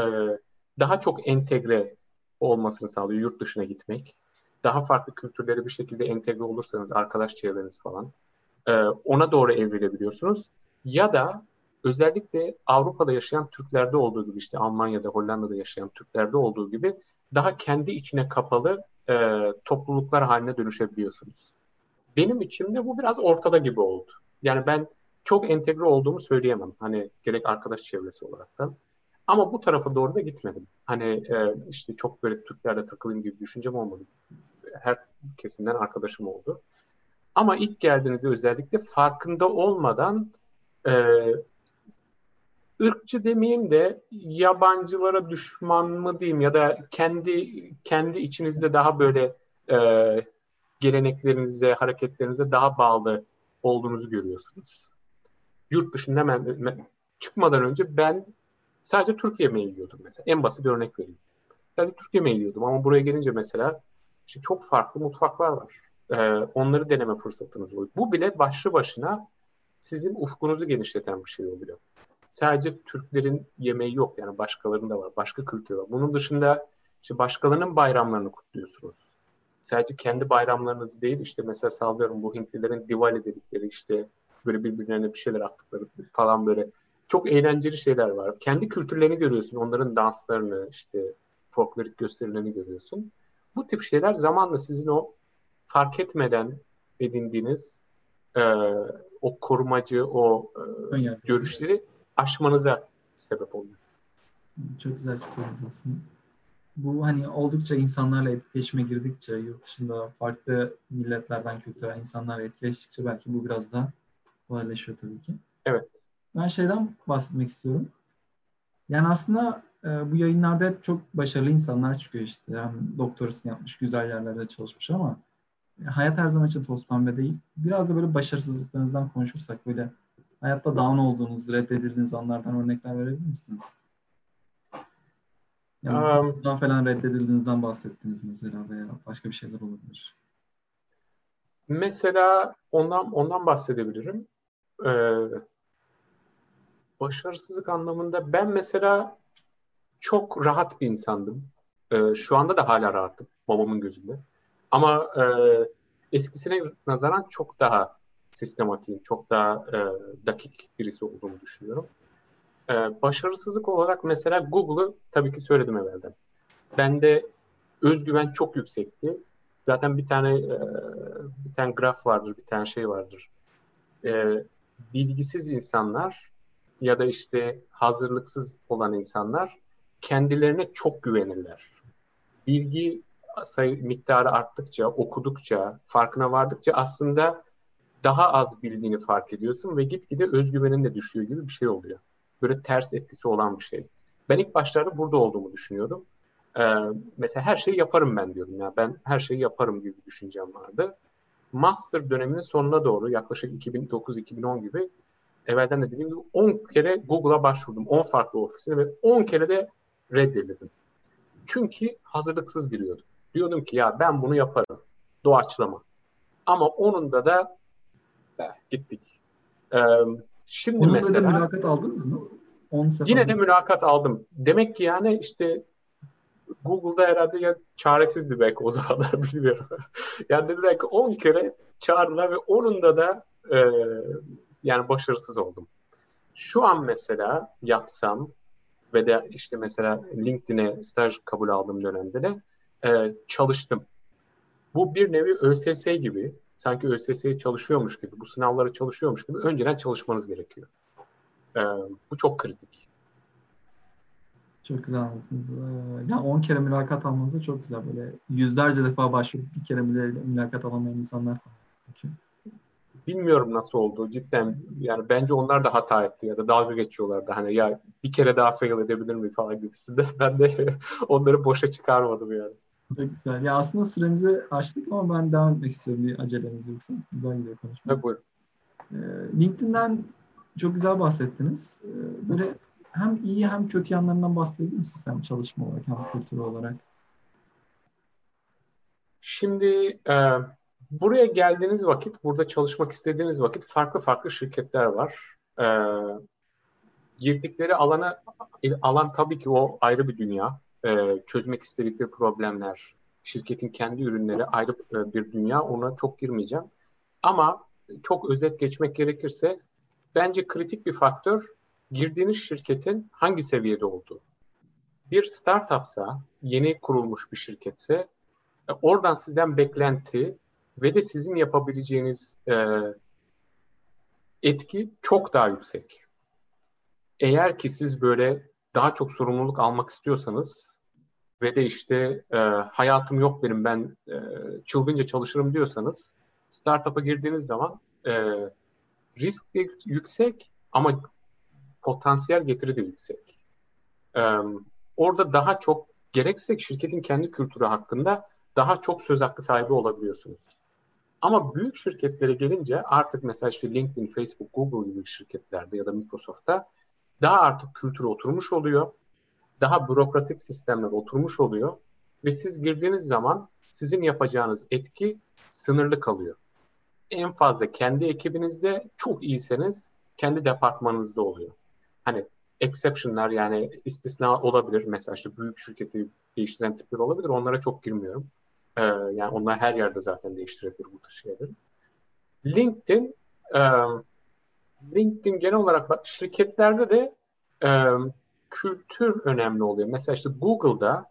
B: daha çok entegre olmasını sağlıyor yurt dışına gitmek. Daha farklı kültürlere bir şekilde entegre olursanız, arkadaş çevreniz falan, e, ona doğru evrilebiliyorsunuz. Ya da özellikle Avrupa'da yaşayan Türklerde olduğu gibi işte Almanya'da, Hollanda'da yaşayan Türklerde olduğu gibi daha kendi içine kapalı e, topluluklar haline dönüşebiliyorsunuz. Benim içimde bu biraz ortada gibi oldu. Yani ben çok entegre olduğumu söyleyemem. Hani gerek arkadaş çevresi olaraktan. Ama bu tarafa doğru da gitmedim. Hani e, işte çok böyle Türklerle takılayım gibi düşüncem olmadı. Her kesimden arkadaşım oldu. Ama ilk geldiğinizde özellikle farkında olmadan e, ırkçı demeyeyim de yabancılara düşman mı diyeyim ya da kendi kendi içinizde daha böyle e, geleneklerinize, hareketlerinize daha bağlı olduğunuzu görüyorsunuz. Yurt dışında ben, çıkmadan önce ben sadece Türk yemeği yiyordum mesela. En basit bir örnek vereyim. Sadece Türk yemeği yiyordum ama buraya gelince mesela işte çok farklı mutfaklar var. Ee, onları deneme fırsatınız oluyor. Bu bile başlı başına sizin ufkunuzu genişleten bir şey oluyor sadece Türklerin yemeği yok yani başkalarının da var. Başka kültür var. Bunun dışında işte başkalarının bayramlarını kutluyorsunuz. Sadece kendi bayramlarınızı değil işte mesela sallıyorum bu Hintlilerin Diwali dedikleri işte böyle birbirlerine bir şeyler attıkları falan böyle çok eğlenceli şeyler var. Kendi kültürlerini görüyorsun. Onların danslarını işte folklorik gösterilerini görüyorsun. Bu tip şeyler zamanla sizin o fark etmeden edindiğiniz e, o korumacı, o e, görüşleri aşmanıza sebep oluyor.
A: Çok güzel açıkladınız aslında. Bu hani oldukça insanlarla etkileşime girdikçe, yurt dışında farklı milletlerden kültürel insanlarla etkileştikçe belki bu biraz daha kolaylaşıyor tabii ki.
B: Evet.
A: Ben şeyden bahsetmek istiyorum. Yani aslında e, bu yayınlarda hep çok başarılı insanlar çıkıyor işte. Hem doktorasını yapmış, güzel yerlerde çalışmış ama e, hayat her zaman için toz pembe değil. Biraz da böyle başarısızlıklarınızdan konuşursak böyle hayatta down olduğunuz, reddedildiğiniz anlardan örnekler verebilir misiniz? Yani um, falan reddedildiğinizden bahsettiniz mesela veya başka bir şeyler olabilir.
B: Mesela ondan ondan bahsedebilirim. Ee, başarısızlık anlamında ben mesela çok rahat bir insandım. Ee, şu anda da hala rahatım babamın gözünde. Ama e, eskisine nazaran çok daha sistematiğin, çok daha e, dakik birisi olduğunu düşünüyorum. E, başarısızlık olarak mesela Google'ı tabii ki söyledim evvelden. Bende özgüven çok yüksekti. Zaten bir tane e, bir tane graf vardır, bir tane şey vardır. E, bilgisiz insanlar ya da işte hazırlıksız olan insanlar kendilerine çok güvenirler. Bilgi sayı miktarı arttıkça, okudukça, farkına vardıkça aslında daha az bildiğini fark ediyorsun ve gitgide özgüvenin de düşüyor gibi bir şey oluyor. Böyle ters etkisi olan bir şey. Ben ilk başlarda burada olduğumu düşünüyordum. Ee, mesela her şeyi yaparım ben diyordum. Ya ben her şeyi yaparım gibi bir düşüncem vardı. Master döneminin sonuna doğru yaklaşık 2009-2010 gibi evvelden de dediğim gibi 10 kere Google'a başvurdum. 10 farklı ofisine ve 10 kere de reddedildim. Çünkü hazırlıksız giriyordum. Diyordum ki ya ben bunu yaparım. Doğaçlama. Ama onun da eh, gittik. Ee, şimdi
A: Onun
B: mesela...
A: da mülakat aldınız mı?
B: 10 yine de mülakat aldım. Demek ki yani işte Google'da herhalde ya çaresizdi belki o zamanlar bilmiyorum. yani dediler ki 10 kere çağırdılar ve onun da da e, yani başarısız oldum. Şu an mesela yapsam ve de işte mesela LinkedIn'e staj kabul aldığım dönemde de e, çalıştım. Bu bir nevi ÖSS gibi, sanki ÖSS'ye çalışıyormuş gibi, bu sınavlara çalışıyormuş gibi önceden çalışmanız gerekiyor. E, bu çok kritik.
A: Çok güzel anlattınız. Ee, yani 10 kere mülakat almanız da çok güzel. Böyle yüzlerce defa başvurup bir kere bile mülakat alamayan insanlar tanıyorum.
B: Bilmiyorum nasıl oldu cidden. Yani bence onlar da hata etti ya da dalga geçiyorlardı. Hani ya bir kere daha fail edebilir mi falan gibisinde. Ben de onları boşa çıkarmadım yani.
A: Çok güzel. Ya aslında süremizi açtık ama ben devam etmek istiyorum bir aceleniz yoksa. Güzel gidiyor konuşma.
B: Evet, buyurun.
A: Ee, LinkedIn'den çok güzel bahsettiniz. Ee, böyle hem iyi hem kötü yanlarından bahsedebilir misiniz? Hem çalışma olarak hem kültür olarak.
B: Şimdi e, buraya geldiğiniz vakit, burada çalışmak istediğiniz vakit farklı farklı şirketler var. E, girdikleri alana alan tabii ki o ayrı bir dünya. E, çözmek istedikleri problemler, şirketin kendi ürünleri ayrı e, bir dünya. Ona çok girmeyeceğim. Ama çok özet geçmek gerekirse bence kritik bir faktör girdiğiniz şirketin hangi seviyede olduğu. Bir startupsa, yeni kurulmuş bir şirketse e, oradan sizden beklenti ve de sizin yapabileceğiniz e, etki çok daha yüksek. Eğer ki siz böyle daha çok sorumluluk almak istiyorsanız ve de işte e, hayatım yok benim ben e, çılgınca çalışırım diyorsanız startup'a girdiğiniz zaman e, risk de yüksek ama potansiyel getiri de yüksek. Ee, orada daha çok gerekse şirketin kendi kültürü hakkında daha çok söz hakkı sahibi olabiliyorsunuz. Ama büyük şirketlere gelince artık mesela işte LinkedIn, Facebook, Google gibi şirketlerde ya da Microsoft'ta daha artık kültür oturmuş oluyor. Daha bürokratik sistemler oturmuş oluyor. Ve siz girdiğiniz zaman sizin yapacağınız etki sınırlı kalıyor. En fazla kendi ekibinizde çok iyiseniz kendi departmanınızda oluyor hani exception'lar yani istisna olabilir. Mesela işte büyük şirketi değiştiren tipler olabilir. Onlara çok girmiyorum. Ee, yani onlar her yerde zaten değiştirebilir bu tür şeyleri. LinkedIn e, LinkedIn genel olarak şirketlerde de e, kültür önemli oluyor. Mesela işte Google'da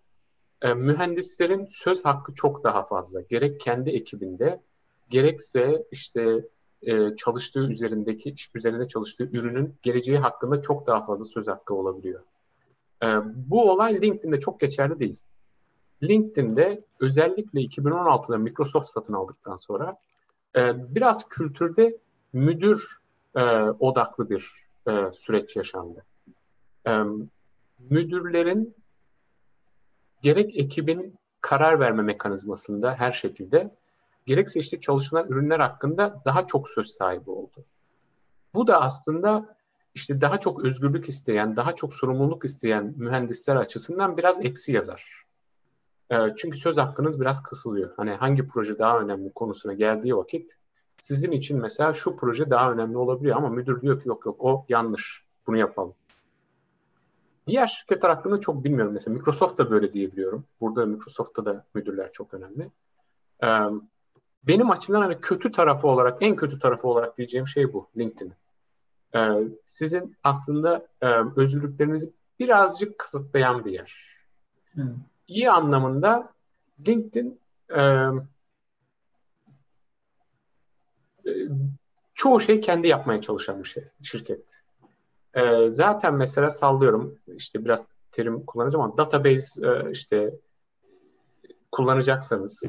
B: e, mühendislerin söz hakkı çok daha fazla. Gerek kendi ekibinde gerekse işte e, çalıştığı üzerindeki iş üzerinde çalıştığı ürünün geleceği hakkında çok daha fazla söz hakkı olabiliyor. E, bu olay LinkedIn'de çok geçerli değil. LinkedIn'de özellikle 2016'da Microsoft satın aldıktan sonra e, biraz kültürde müdür e, odaklı bir e, süreç yaşandı. E, müdürlerin gerek ekibin karar verme mekanizmasında her şekilde gerekse işte çalışılan ürünler hakkında daha çok söz sahibi oldu. Bu da aslında işte daha çok özgürlük isteyen, daha çok sorumluluk isteyen mühendisler açısından biraz eksi yazar. E, çünkü söz hakkınız biraz kısılıyor. Hani hangi proje daha önemli konusuna geldiği vakit sizin için mesela şu proje daha önemli olabiliyor ama müdür diyor ki yok yok o yanlış. Bunu yapalım. Diğer şirketler hakkında çok bilmiyorum. Mesela Microsoft da böyle diyebiliyorum. Burada Microsoft'ta da müdürler çok önemli. Ee, benim açımdan hani kötü tarafı olarak, en kötü tarafı olarak diyeceğim şey bu LinkedIn. Ee, sizin aslında e, özgürlüklerinizi birazcık kısıtlayan bir yer. Hmm. İyi anlamında LinkedIn e, e, çoğu şey kendi yapmaya çalışan bir şey, şirket. E, zaten mesela sallıyorum, işte biraz terim kullanacağım ama database e, işte kullanacaksanız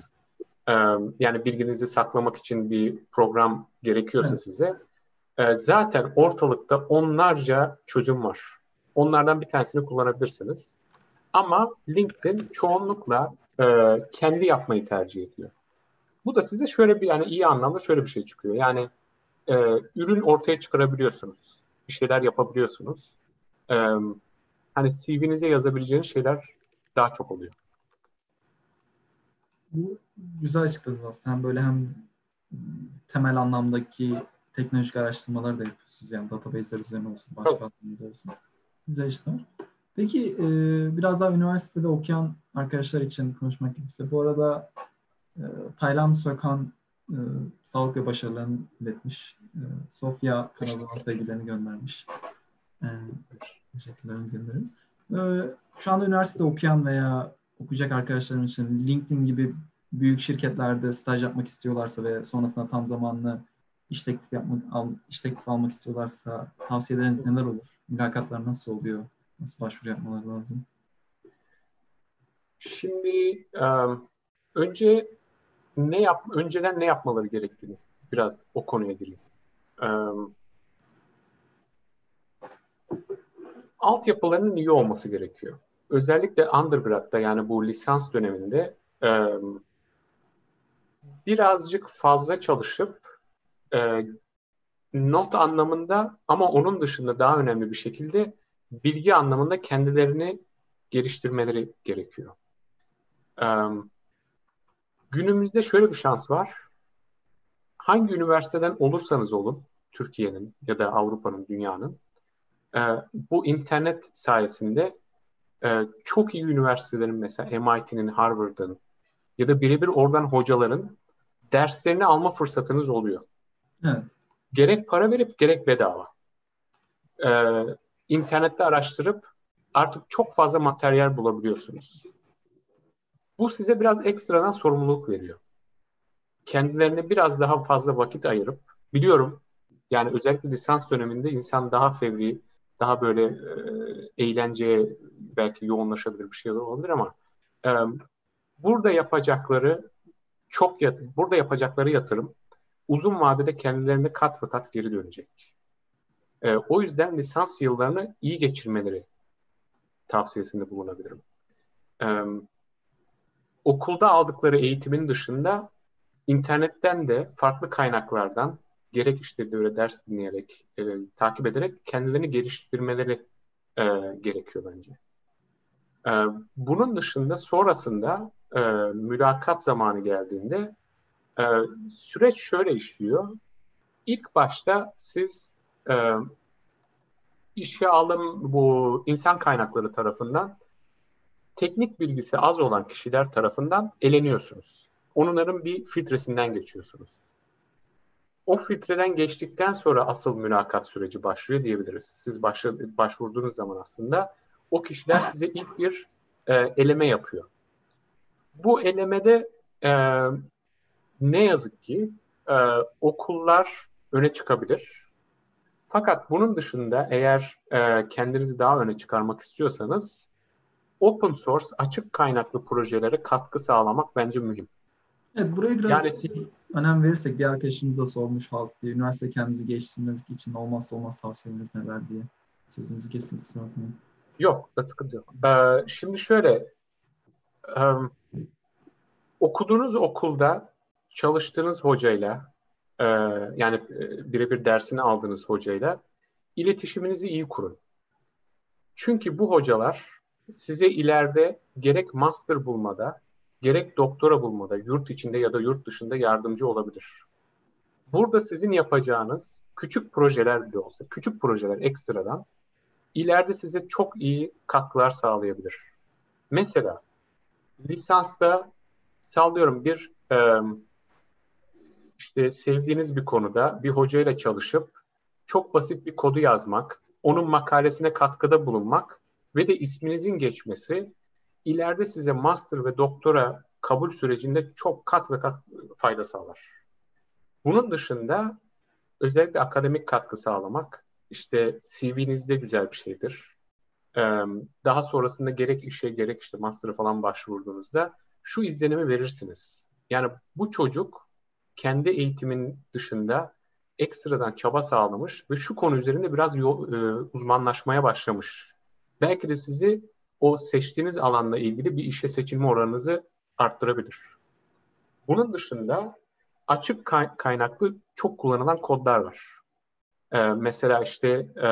B: yani bilginizi saklamak için bir program gerekiyorsa evet. size zaten ortalıkta onlarca çözüm var. Onlardan bir tanesini kullanabilirsiniz. Ama LinkedIn çoğunlukla kendi yapmayı tercih ediyor. Bu da size şöyle bir yani iyi anlamda şöyle bir şey çıkıyor. Yani e, ürün ortaya çıkarabiliyorsunuz. Bir şeyler yapabiliyorsunuz. E, hani CV'nize yazabileceğiniz şeyler daha çok oluyor.
A: Bu güzel açıkladınız aslında. Hem böyle hem temel anlamdaki teknolojik araştırmalar da yapıyorsunuz. Yani database'ler üzerine olsun, başka anlamda olsun. Güzel işler. Peki e, biraz daha üniversitede okuyan arkadaşlar için konuşmak gerekirse. Bu arada e, Taylan Sökan e, sağlık ve başarılarını iletmiş. E, Sofya kanalına sevgilerini göndermiş. E, teşekkürler göndeririz. E, şu anda üniversitede okuyan veya okuyacak arkadaşlarım için LinkedIn gibi büyük şirketlerde staj yapmak istiyorlarsa ve sonrasında tam zamanlı iş teklif yapmak, al, iş teklif almak istiyorlarsa tavsiyeleriniz neler olur? Mülakatlar nasıl oluyor? Nasıl başvuru yapmaları lazım?
B: Şimdi önce ne yap önceden ne yapmaları gerektiğini biraz o konuya gireyim. Um, altyapılarının iyi olması gerekiyor. Özellikle undergrad'da yani bu lisans döneminde birazcık fazla çalışıp not anlamında ama onun dışında daha önemli bir şekilde bilgi anlamında kendilerini geliştirmeleri gerekiyor. Um, günümüzde şöyle bir şans var. Hangi üniversiteden olursanız olun, Türkiye'nin ya da Avrupa'nın, dünyanın, e, bu internet sayesinde e, çok iyi üniversitelerin mesela MIT'nin, Harvard'ın ya da birebir oradan hocaların derslerini alma fırsatınız oluyor.
A: Evet.
B: Gerek para verip gerek bedava. Ee, internette araştırıp artık çok fazla materyal bulabiliyorsunuz. Bu size biraz ekstradan sorumluluk veriyor. Kendilerine biraz daha fazla vakit ayırıp, biliyorum yani özellikle lisans döneminde insan daha fevri, daha böyle e, eğlenceye belki yoğunlaşabilir bir şeyler olabilir ama e, burada yapacakları çok burada yapacakları yatırım uzun vadede kendilerine kat ve kat geri dönecek. E, o yüzden lisans yıllarını iyi geçirmeleri tavsiyesinde bulunabilirim. E, okulda aldıkları eğitimin dışında internetten de farklı kaynaklardan gerek işte böyle ders dinleyerek, e, takip ederek kendilerini geliştirmeleri e, gerekiyor bence. E, bunun dışında sonrasında e, mülakat zamanı geldiğinde e, süreç şöyle işliyor. İlk başta siz e, işe alım bu insan kaynakları tarafından teknik bilgisi az olan kişiler tarafından eleniyorsunuz. Onların bir filtresinden geçiyorsunuz. O filtreden geçtikten sonra asıl mülakat süreci başlıyor diyebiliriz. Siz başvurduğunuz zaman aslında o kişiler size ilk bir e, eleme yapıyor. Bu elemede e, ne yazık ki e, okullar öne çıkabilir. Fakat bunun dışında eğer e, kendinizi daha öne çıkarmak istiyorsanız open source açık kaynaklı projelere katkı sağlamak bence mühim.
A: Evet buraya biraz yani, önem verirsek bir arkadaşımız da sormuş halk diye. Üniversite kendinizi geliştirmeniz için olmazsa olmaz tavsiyeleriniz neler diye. Sözünüzü kesin kusura bakmayın.
B: Yok, sıkıntı yok. Ee, şimdi şöyle, um, okuduğunuz okulda çalıştığınız hocayla e, yani e, birebir dersini aldığınız hocayla iletişiminizi iyi kurun. Çünkü bu hocalar size ileride gerek master bulmada, gerek doktora bulmada, yurt içinde ya da yurt dışında yardımcı olabilir. Burada sizin yapacağınız küçük projeler bile olsa, küçük projeler ekstradan ileride size çok iyi katkılar sağlayabilir. Mesela lisansta sallıyorum bir e, işte sevdiğiniz bir konuda bir hocayla çalışıp çok basit bir kodu yazmak, onun makalesine katkıda bulunmak ve de isminizin geçmesi ileride size master ve doktora kabul sürecinde çok kat ve kat fayda sağlar. Bunun dışında özellikle akademik katkı sağlamak işte CV'nizde güzel bir şeydir. Daha sonrasında gerek işe gerek işte master'a falan başvurduğunuzda şu izlenimi verirsiniz. Yani bu çocuk kendi eğitimin dışında ekstradan çaba sağlamış ve şu konu üzerinde biraz yol, e, uzmanlaşmaya başlamış. Belki de sizi o seçtiğiniz alanla ilgili bir işe seçilme oranınızı arttırabilir. Bunun dışında açık kaynaklı çok kullanılan kodlar var. E, mesela işte e,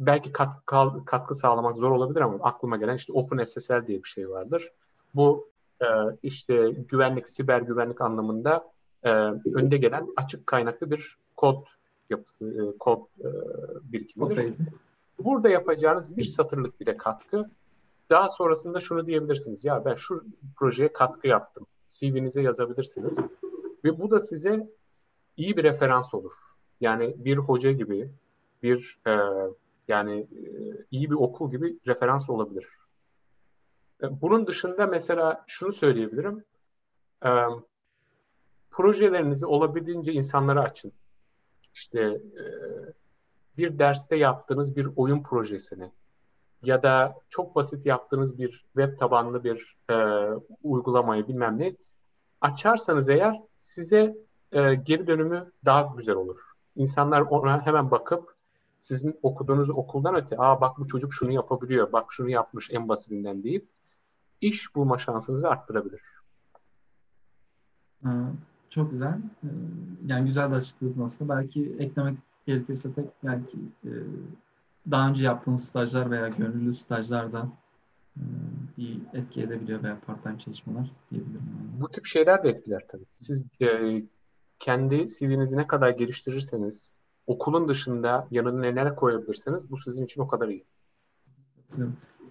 B: belki katkı, katkı sağlamak zor olabilir ama aklıma gelen işte OpenSSL diye bir şey vardır. Bu e, işte güvenlik, siber güvenlik anlamında e, önde gelen açık kaynaklı bir kod yapısı, e, kod e, birikimidir. Burada yapacağınız bir satırlık bile katkı daha sonrasında şunu diyebilirsiniz. Ya ben şu projeye katkı yaptım. CV'nize yazabilirsiniz. Ve bu da size iyi bir referans olur. Yani bir hoca gibi, bir e, yani e, iyi bir okul gibi referans olabilir. E, bunun dışında mesela şunu söyleyebilirim. E, projelerinizi olabildiğince insanlara açın. İşte e, bir derste yaptığınız bir oyun projesini ya da çok basit yaptığınız bir web tabanlı bir e, uygulamayı bilmem ne açarsanız eğer size e, geri dönümü daha güzel olur. İnsanlar ona hemen bakıp sizin okuduğunuz okuldan öte aa bak bu çocuk şunu yapabiliyor, bak şunu yapmış en basitinden deyip iş bulma şansınızı arttırabilir.
A: Çok güzel. Ee, yani güzel de açıkladınız aslında. Belki eklemek gerekirse tek belki e, daha önce yaptığınız stajlar veya gönüllü stajlar da e, bir etki edebiliyor veya part-time çalışmalar diyebilirim.
B: Yani. Bu tip şeyler de etkiler tabii. Siz e, kendi CV'nizi ne kadar geliştirirseniz, okulun dışında yanına neler koyabilirseniz bu sizin için o kadar iyi.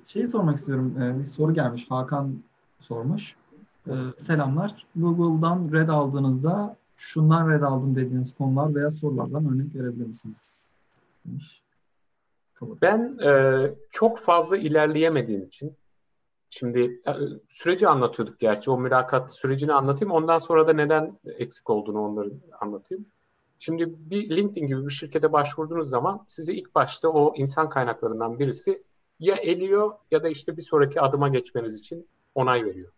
A: Şeyi sormak istiyorum. Bir soru gelmiş. Hakan sormuş. Ee, selamlar. Google'dan red aldığınızda şundan red aldım dediğiniz konular veya sorulardan örnek verebilir misiniz? Demiş.
B: Ben e, çok fazla ilerleyemediğim için şimdi e, süreci anlatıyorduk gerçi o mülakat sürecini anlatayım ondan sonra da neden eksik olduğunu onları anlatayım. Şimdi bir LinkedIn gibi bir şirkete başvurduğunuz zaman size ilk başta o insan kaynaklarından birisi ya eliyor ya da işte bir sonraki adıma geçmeniz için onay veriyor.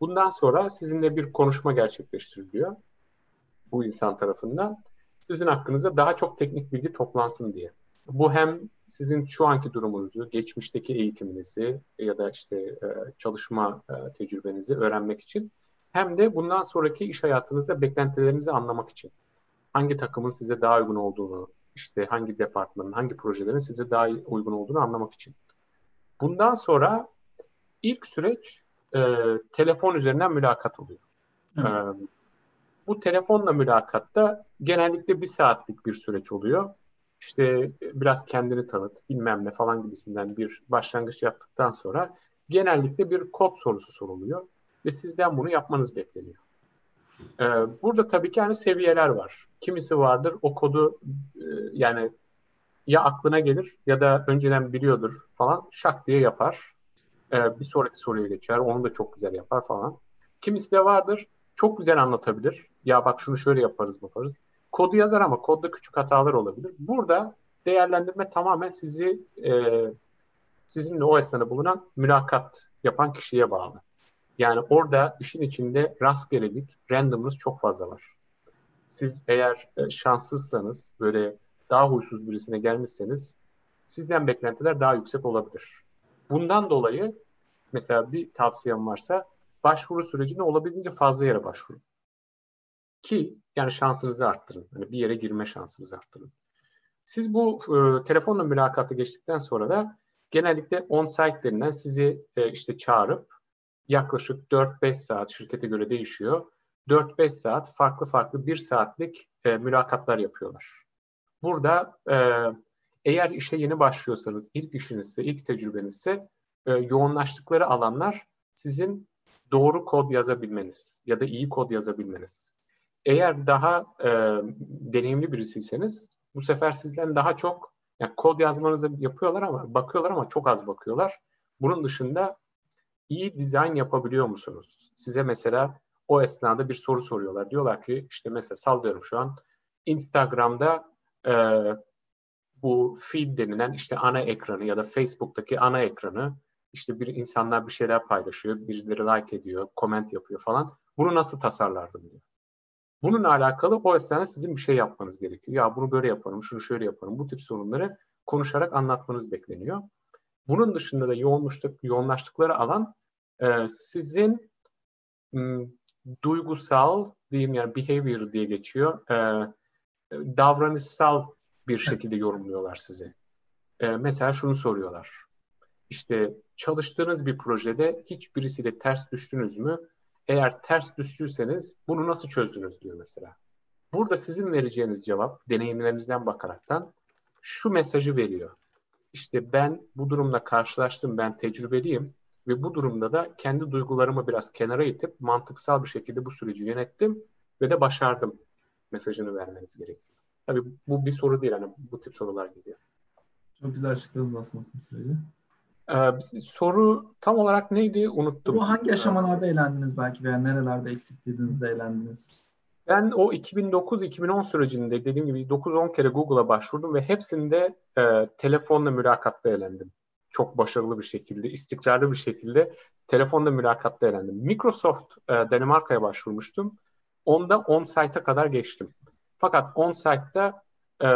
B: Bundan sonra sizinle bir konuşma gerçekleştiriliyor bu insan tarafından. Sizin hakkınızda daha çok teknik bilgi toplansın diye. Bu hem sizin şu anki durumunuzu, geçmişteki eğitiminizi ya da işte e, çalışma e, tecrübenizi öğrenmek için hem de bundan sonraki iş hayatınızda beklentilerinizi anlamak için. Hangi takımın size daha uygun olduğunu, işte hangi departmanın, hangi projelerin size daha uygun olduğunu anlamak için. Bundan sonra ilk süreç e, telefon üzerinden mülakat oluyor. Evet. E, bu telefonla mülakatta genellikle bir saatlik bir süreç oluyor. İşte biraz kendini tanıt, bilmem ne falan gibisinden bir başlangıç yaptıktan sonra genellikle bir kod sorusu soruluyor ve sizden bunu yapmanız bekleniyor. Ee, burada tabii ki hani seviyeler var. Kimisi vardır o kodu e, yani ya aklına gelir ya da önceden biliyordur falan şak diye yapar. Ee, bir sonraki soruya geçer. Onu da çok güzel yapar falan. Kimisi de vardır çok güzel anlatabilir. Ya bak şunu şöyle yaparız yaparız. Kodu yazar ama kodda küçük hatalar olabilir. Burada değerlendirme tamamen sizi e, sizinle o esnada bulunan mülakat yapan kişiye bağlı. Yani orada işin içinde rastgelelik, randomness çok fazla var. Siz eğer e, şanssızsanız, böyle daha huysuz birisine gelmişseniz sizden beklentiler daha yüksek olabilir. Bundan dolayı mesela bir tavsiyem varsa başvuru sürecinde olabildiğince fazla yere başvurun. Ki yani şansınızı arttırın. Yani bir yere girme şansınızı arttırın. Siz bu e, telefonla mülakatı geçtikten sonra da genellikle on-site denilen sizi e, işte çağırıp yaklaşık 4-5 saat şirkete göre değişiyor. 4-5 saat farklı farklı bir saatlik e, mülakatlar yapıyorlar. Burada e, eğer işe yeni başlıyorsanız, ilk işinizse, ilk tecrübenizse e, yoğunlaştıkları alanlar sizin doğru kod yazabilmeniz ya da iyi kod yazabilmeniz. Eğer daha e, deneyimli birisiyseniz bu sefer sizden daha çok yani kod yazmanızı yapıyorlar ama bakıyorlar ama çok az bakıyorlar. Bunun dışında iyi dizayn yapabiliyor musunuz? Size mesela o esnada bir soru soruyorlar. Diyorlar ki işte mesela sallıyorum şu an Instagram'da e, bu feed denilen işte ana ekranı ya da Facebook'taki ana ekranı işte bir insanlar bir şeyler paylaşıyor, birileri like ediyor, comment yapıyor falan. Bunu nasıl tasarlardın diyor. Bununla alakalı o esnada sizin bir şey yapmanız gerekiyor. Ya bunu böyle yaparım, şunu şöyle yaparım. Bu tip sorunları konuşarak anlatmanız bekleniyor. Bunun dışında da yoğunlaştık, yoğunlaştıkları alan e, sizin m, duygusal diyeyim yani behavior diye geçiyor. E, davranışsal bir şekilde yorumluyorlar sizi. E, mesela şunu soruyorlar. İşte çalıştığınız bir projede hiçbirisiyle ters düştünüz mü? Eğer ters düştüyseniz bunu nasıl çözdünüz diyor mesela. Burada sizin vereceğiniz cevap deneyimlerinizden bakaraktan şu mesajı veriyor. İşte ben bu durumla karşılaştım, ben tecrübeliyim ve bu durumda da kendi duygularımı biraz kenara itip mantıksal bir şekilde bu süreci yönettim ve de başardım mesajını vermeniz gerekiyor. Tabii bu bir soru değil, hani bu tip sorular geliyor.
A: Çok güzel açıkladınız aslında tüm süreci.
B: Ee, soru tam olarak neydi unuttum.
A: Bu hangi aşamalarda eğlendiniz belki veya nerelerde eksikliğiniz de eğlendiniz?
B: Ben o 2009-2010 sürecinde dediğim gibi 9-10 kere Google'a başvurdum ve hepsinde e, telefonla mülakatta eğlendim. Çok başarılı bir şekilde, istikrarlı bir şekilde telefonla mülakatta eğlendim. Microsoft e, Danimarka'ya başvurmuştum. Onda on-site'a kadar geçtim. Fakat on-site'da e,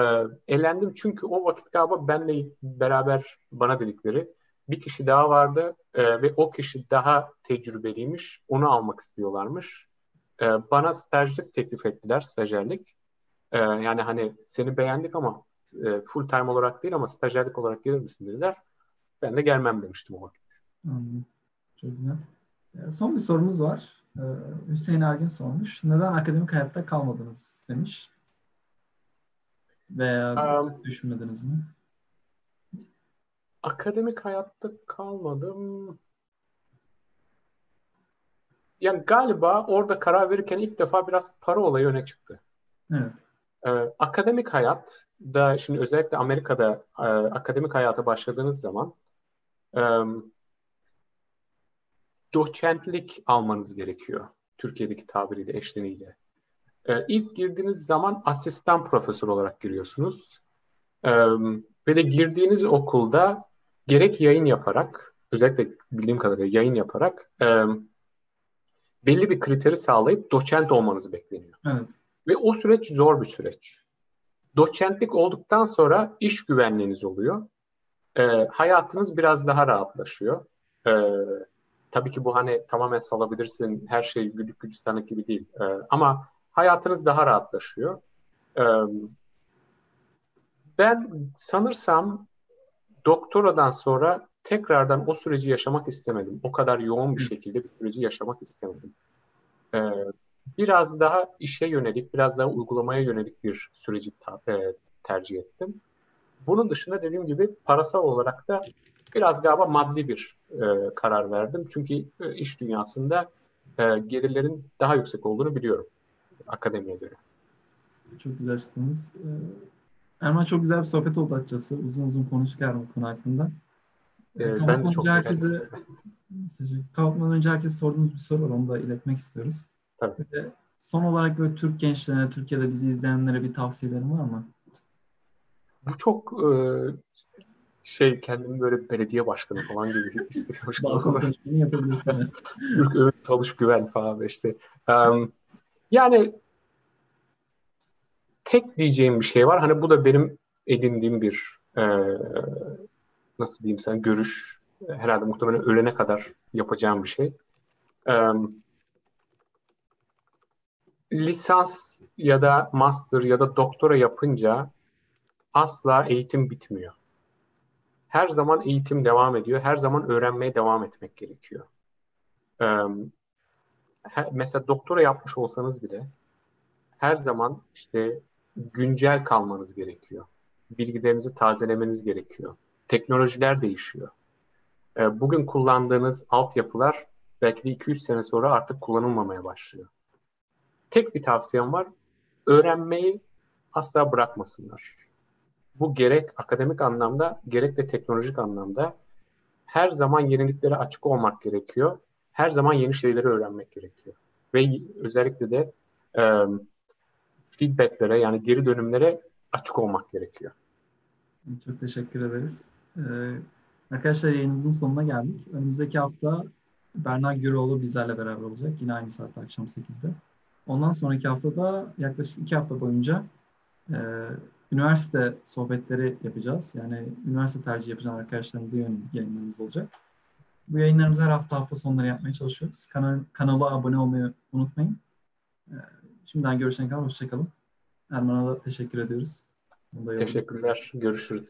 B: eğlendim çünkü o vakit galiba benle beraber bana dedikleri bir kişi daha vardı e, ve o kişi daha tecrübeliymiş. Onu almak istiyorlarmış. E, bana stajlık teklif ettiler, stajyerlik. E, yani hani seni beğendik ama e, full time olarak değil ama stajyerlik olarak gelir misin dediler. Ben de gelmem demiştim o vakit.
A: Anladım. Çok güzel. E, son bir sorumuz var. E, Hüseyin Ergin sormuş. Neden akademik hayatta kalmadınız demiş. Veya um, düşünmediniz mi?
B: Akademik hayatta kalmadım. Yani galiba orada karar verirken ilk defa biraz para olayı öne çıktı.
A: Evet.
B: Ee, akademik hayat da şimdi özellikle Amerika'da e, akademik hayata başladığınız zaman e, doçentlik almanız gerekiyor. Türkiye'deki tabiriyle, eşleniyle. E, ilk girdiğiniz zaman asistan profesör olarak giriyorsunuz. E, ve de girdiğiniz okulda gerek yayın yaparak, özellikle bildiğim kadarıyla yayın yaparak e, belli bir kriteri sağlayıp doçent olmanız bekleniyor.
A: Evet.
B: Ve o süreç zor bir süreç. Doçentlik olduktan sonra iş güvenliğiniz oluyor. E, hayatınız biraz daha rahatlaşıyor. E, tabii ki bu hani tamamen salabilirsin, her şey güllük gülistanlık gibi değil. E, ama hayatınız daha rahatlaşıyor. E, ben sanırsam doktoradan sonra tekrardan o süreci yaşamak istemedim. O kadar yoğun bir şekilde bir süreci yaşamak istemedim. Ee, biraz daha işe yönelik, biraz daha uygulamaya yönelik bir süreci ta- e, tercih ettim. Bunun dışında dediğim gibi parasal olarak da biraz galiba maddi bir e, karar verdim. Çünkü e, iş dünyasında e, gelirlerin daha yüksek olduğunu biliyorum akademiye göre.
A: Çok güzel açıkladınız. Ee, Erman çok güzel bir sohbet oldu açıkçası. Uzun uzun konuştuk her konu hakkında.
B: Ee, ben de çok
A: herkese, Kalkmadan önce herkese sorduğumuz bir soru var. Onu da iletmek istiyoruz.
B: Tabii.
A: Ve son olarak böyle Türk gençlerine, Türkiye'de bizi izleyenlere bir tavsiyelerin var mı?
B: Bu çok e, şey kendimi böyle belediye başkanı falan gibi hissediyormuş. Türk Öğün Çalış Güven falan işte. Um, yani tek diyeceğim bir şey var. Hani bu da benim edindiğim bir e, nasıl diyeyim sen görüş herhalde muhtemelen ölene kadar yapacağım bir şey. E, lisans ya da master ya da doktora yapınca asla eğitim bitmiyor. Her zaman eğitim devam ediyor. Her zaman öğrenmeye devam etmek gerekiyor. Ee, mesela doktora yapmış olsanız bile her zaman işte güncel kalmanız gerekiyor. Bilgilerinizi tazelemeniz gerekiyor. Teknolojiler değişiyor. Ee, bugün kullandığınız altyapılar belki de 2-3 sene sonra artık kullanılmamaya başlıyor. Tek bir tavsiyem var. Öğrenmeyi asla bırakmasınlar. Bu gerek akademik anlamda gerek de teknolojik anlamda her zaman yeniliklere açık olmak gerekiyor. Her zaman yeni şeyleri öğrenmek gerekiyor. Ve özellikle de e, feedbacklere yani geri dönümlere açık olmak gerekiyor.
A: Çok teşekkür ederiz. Ee, arkadaşlar yayınımızın sonuna geldik. Önümüzdeki hafta Berna Güroğlu bizlerle beraber olacak. Yine aynı saatte akşam 8'de. Ondan sonraki haftada yaklaşık iki hafta boyunca e, üniversite sohbetleri yapacağız. Yani üniversite tercih yapacağım arkadaşlarımıza yönelik yayınlarımız olacak. Bu yayınlarımızı her hafta hafta sonları yapmaya çalışıyoruz. Kanal, kanala abone olmayı unutmayın. Şimdiden görüşene kadar hoşçakalın. Erman'a da teşekkür ediyoruz.
B: Teşekkürler. Görüşürüz.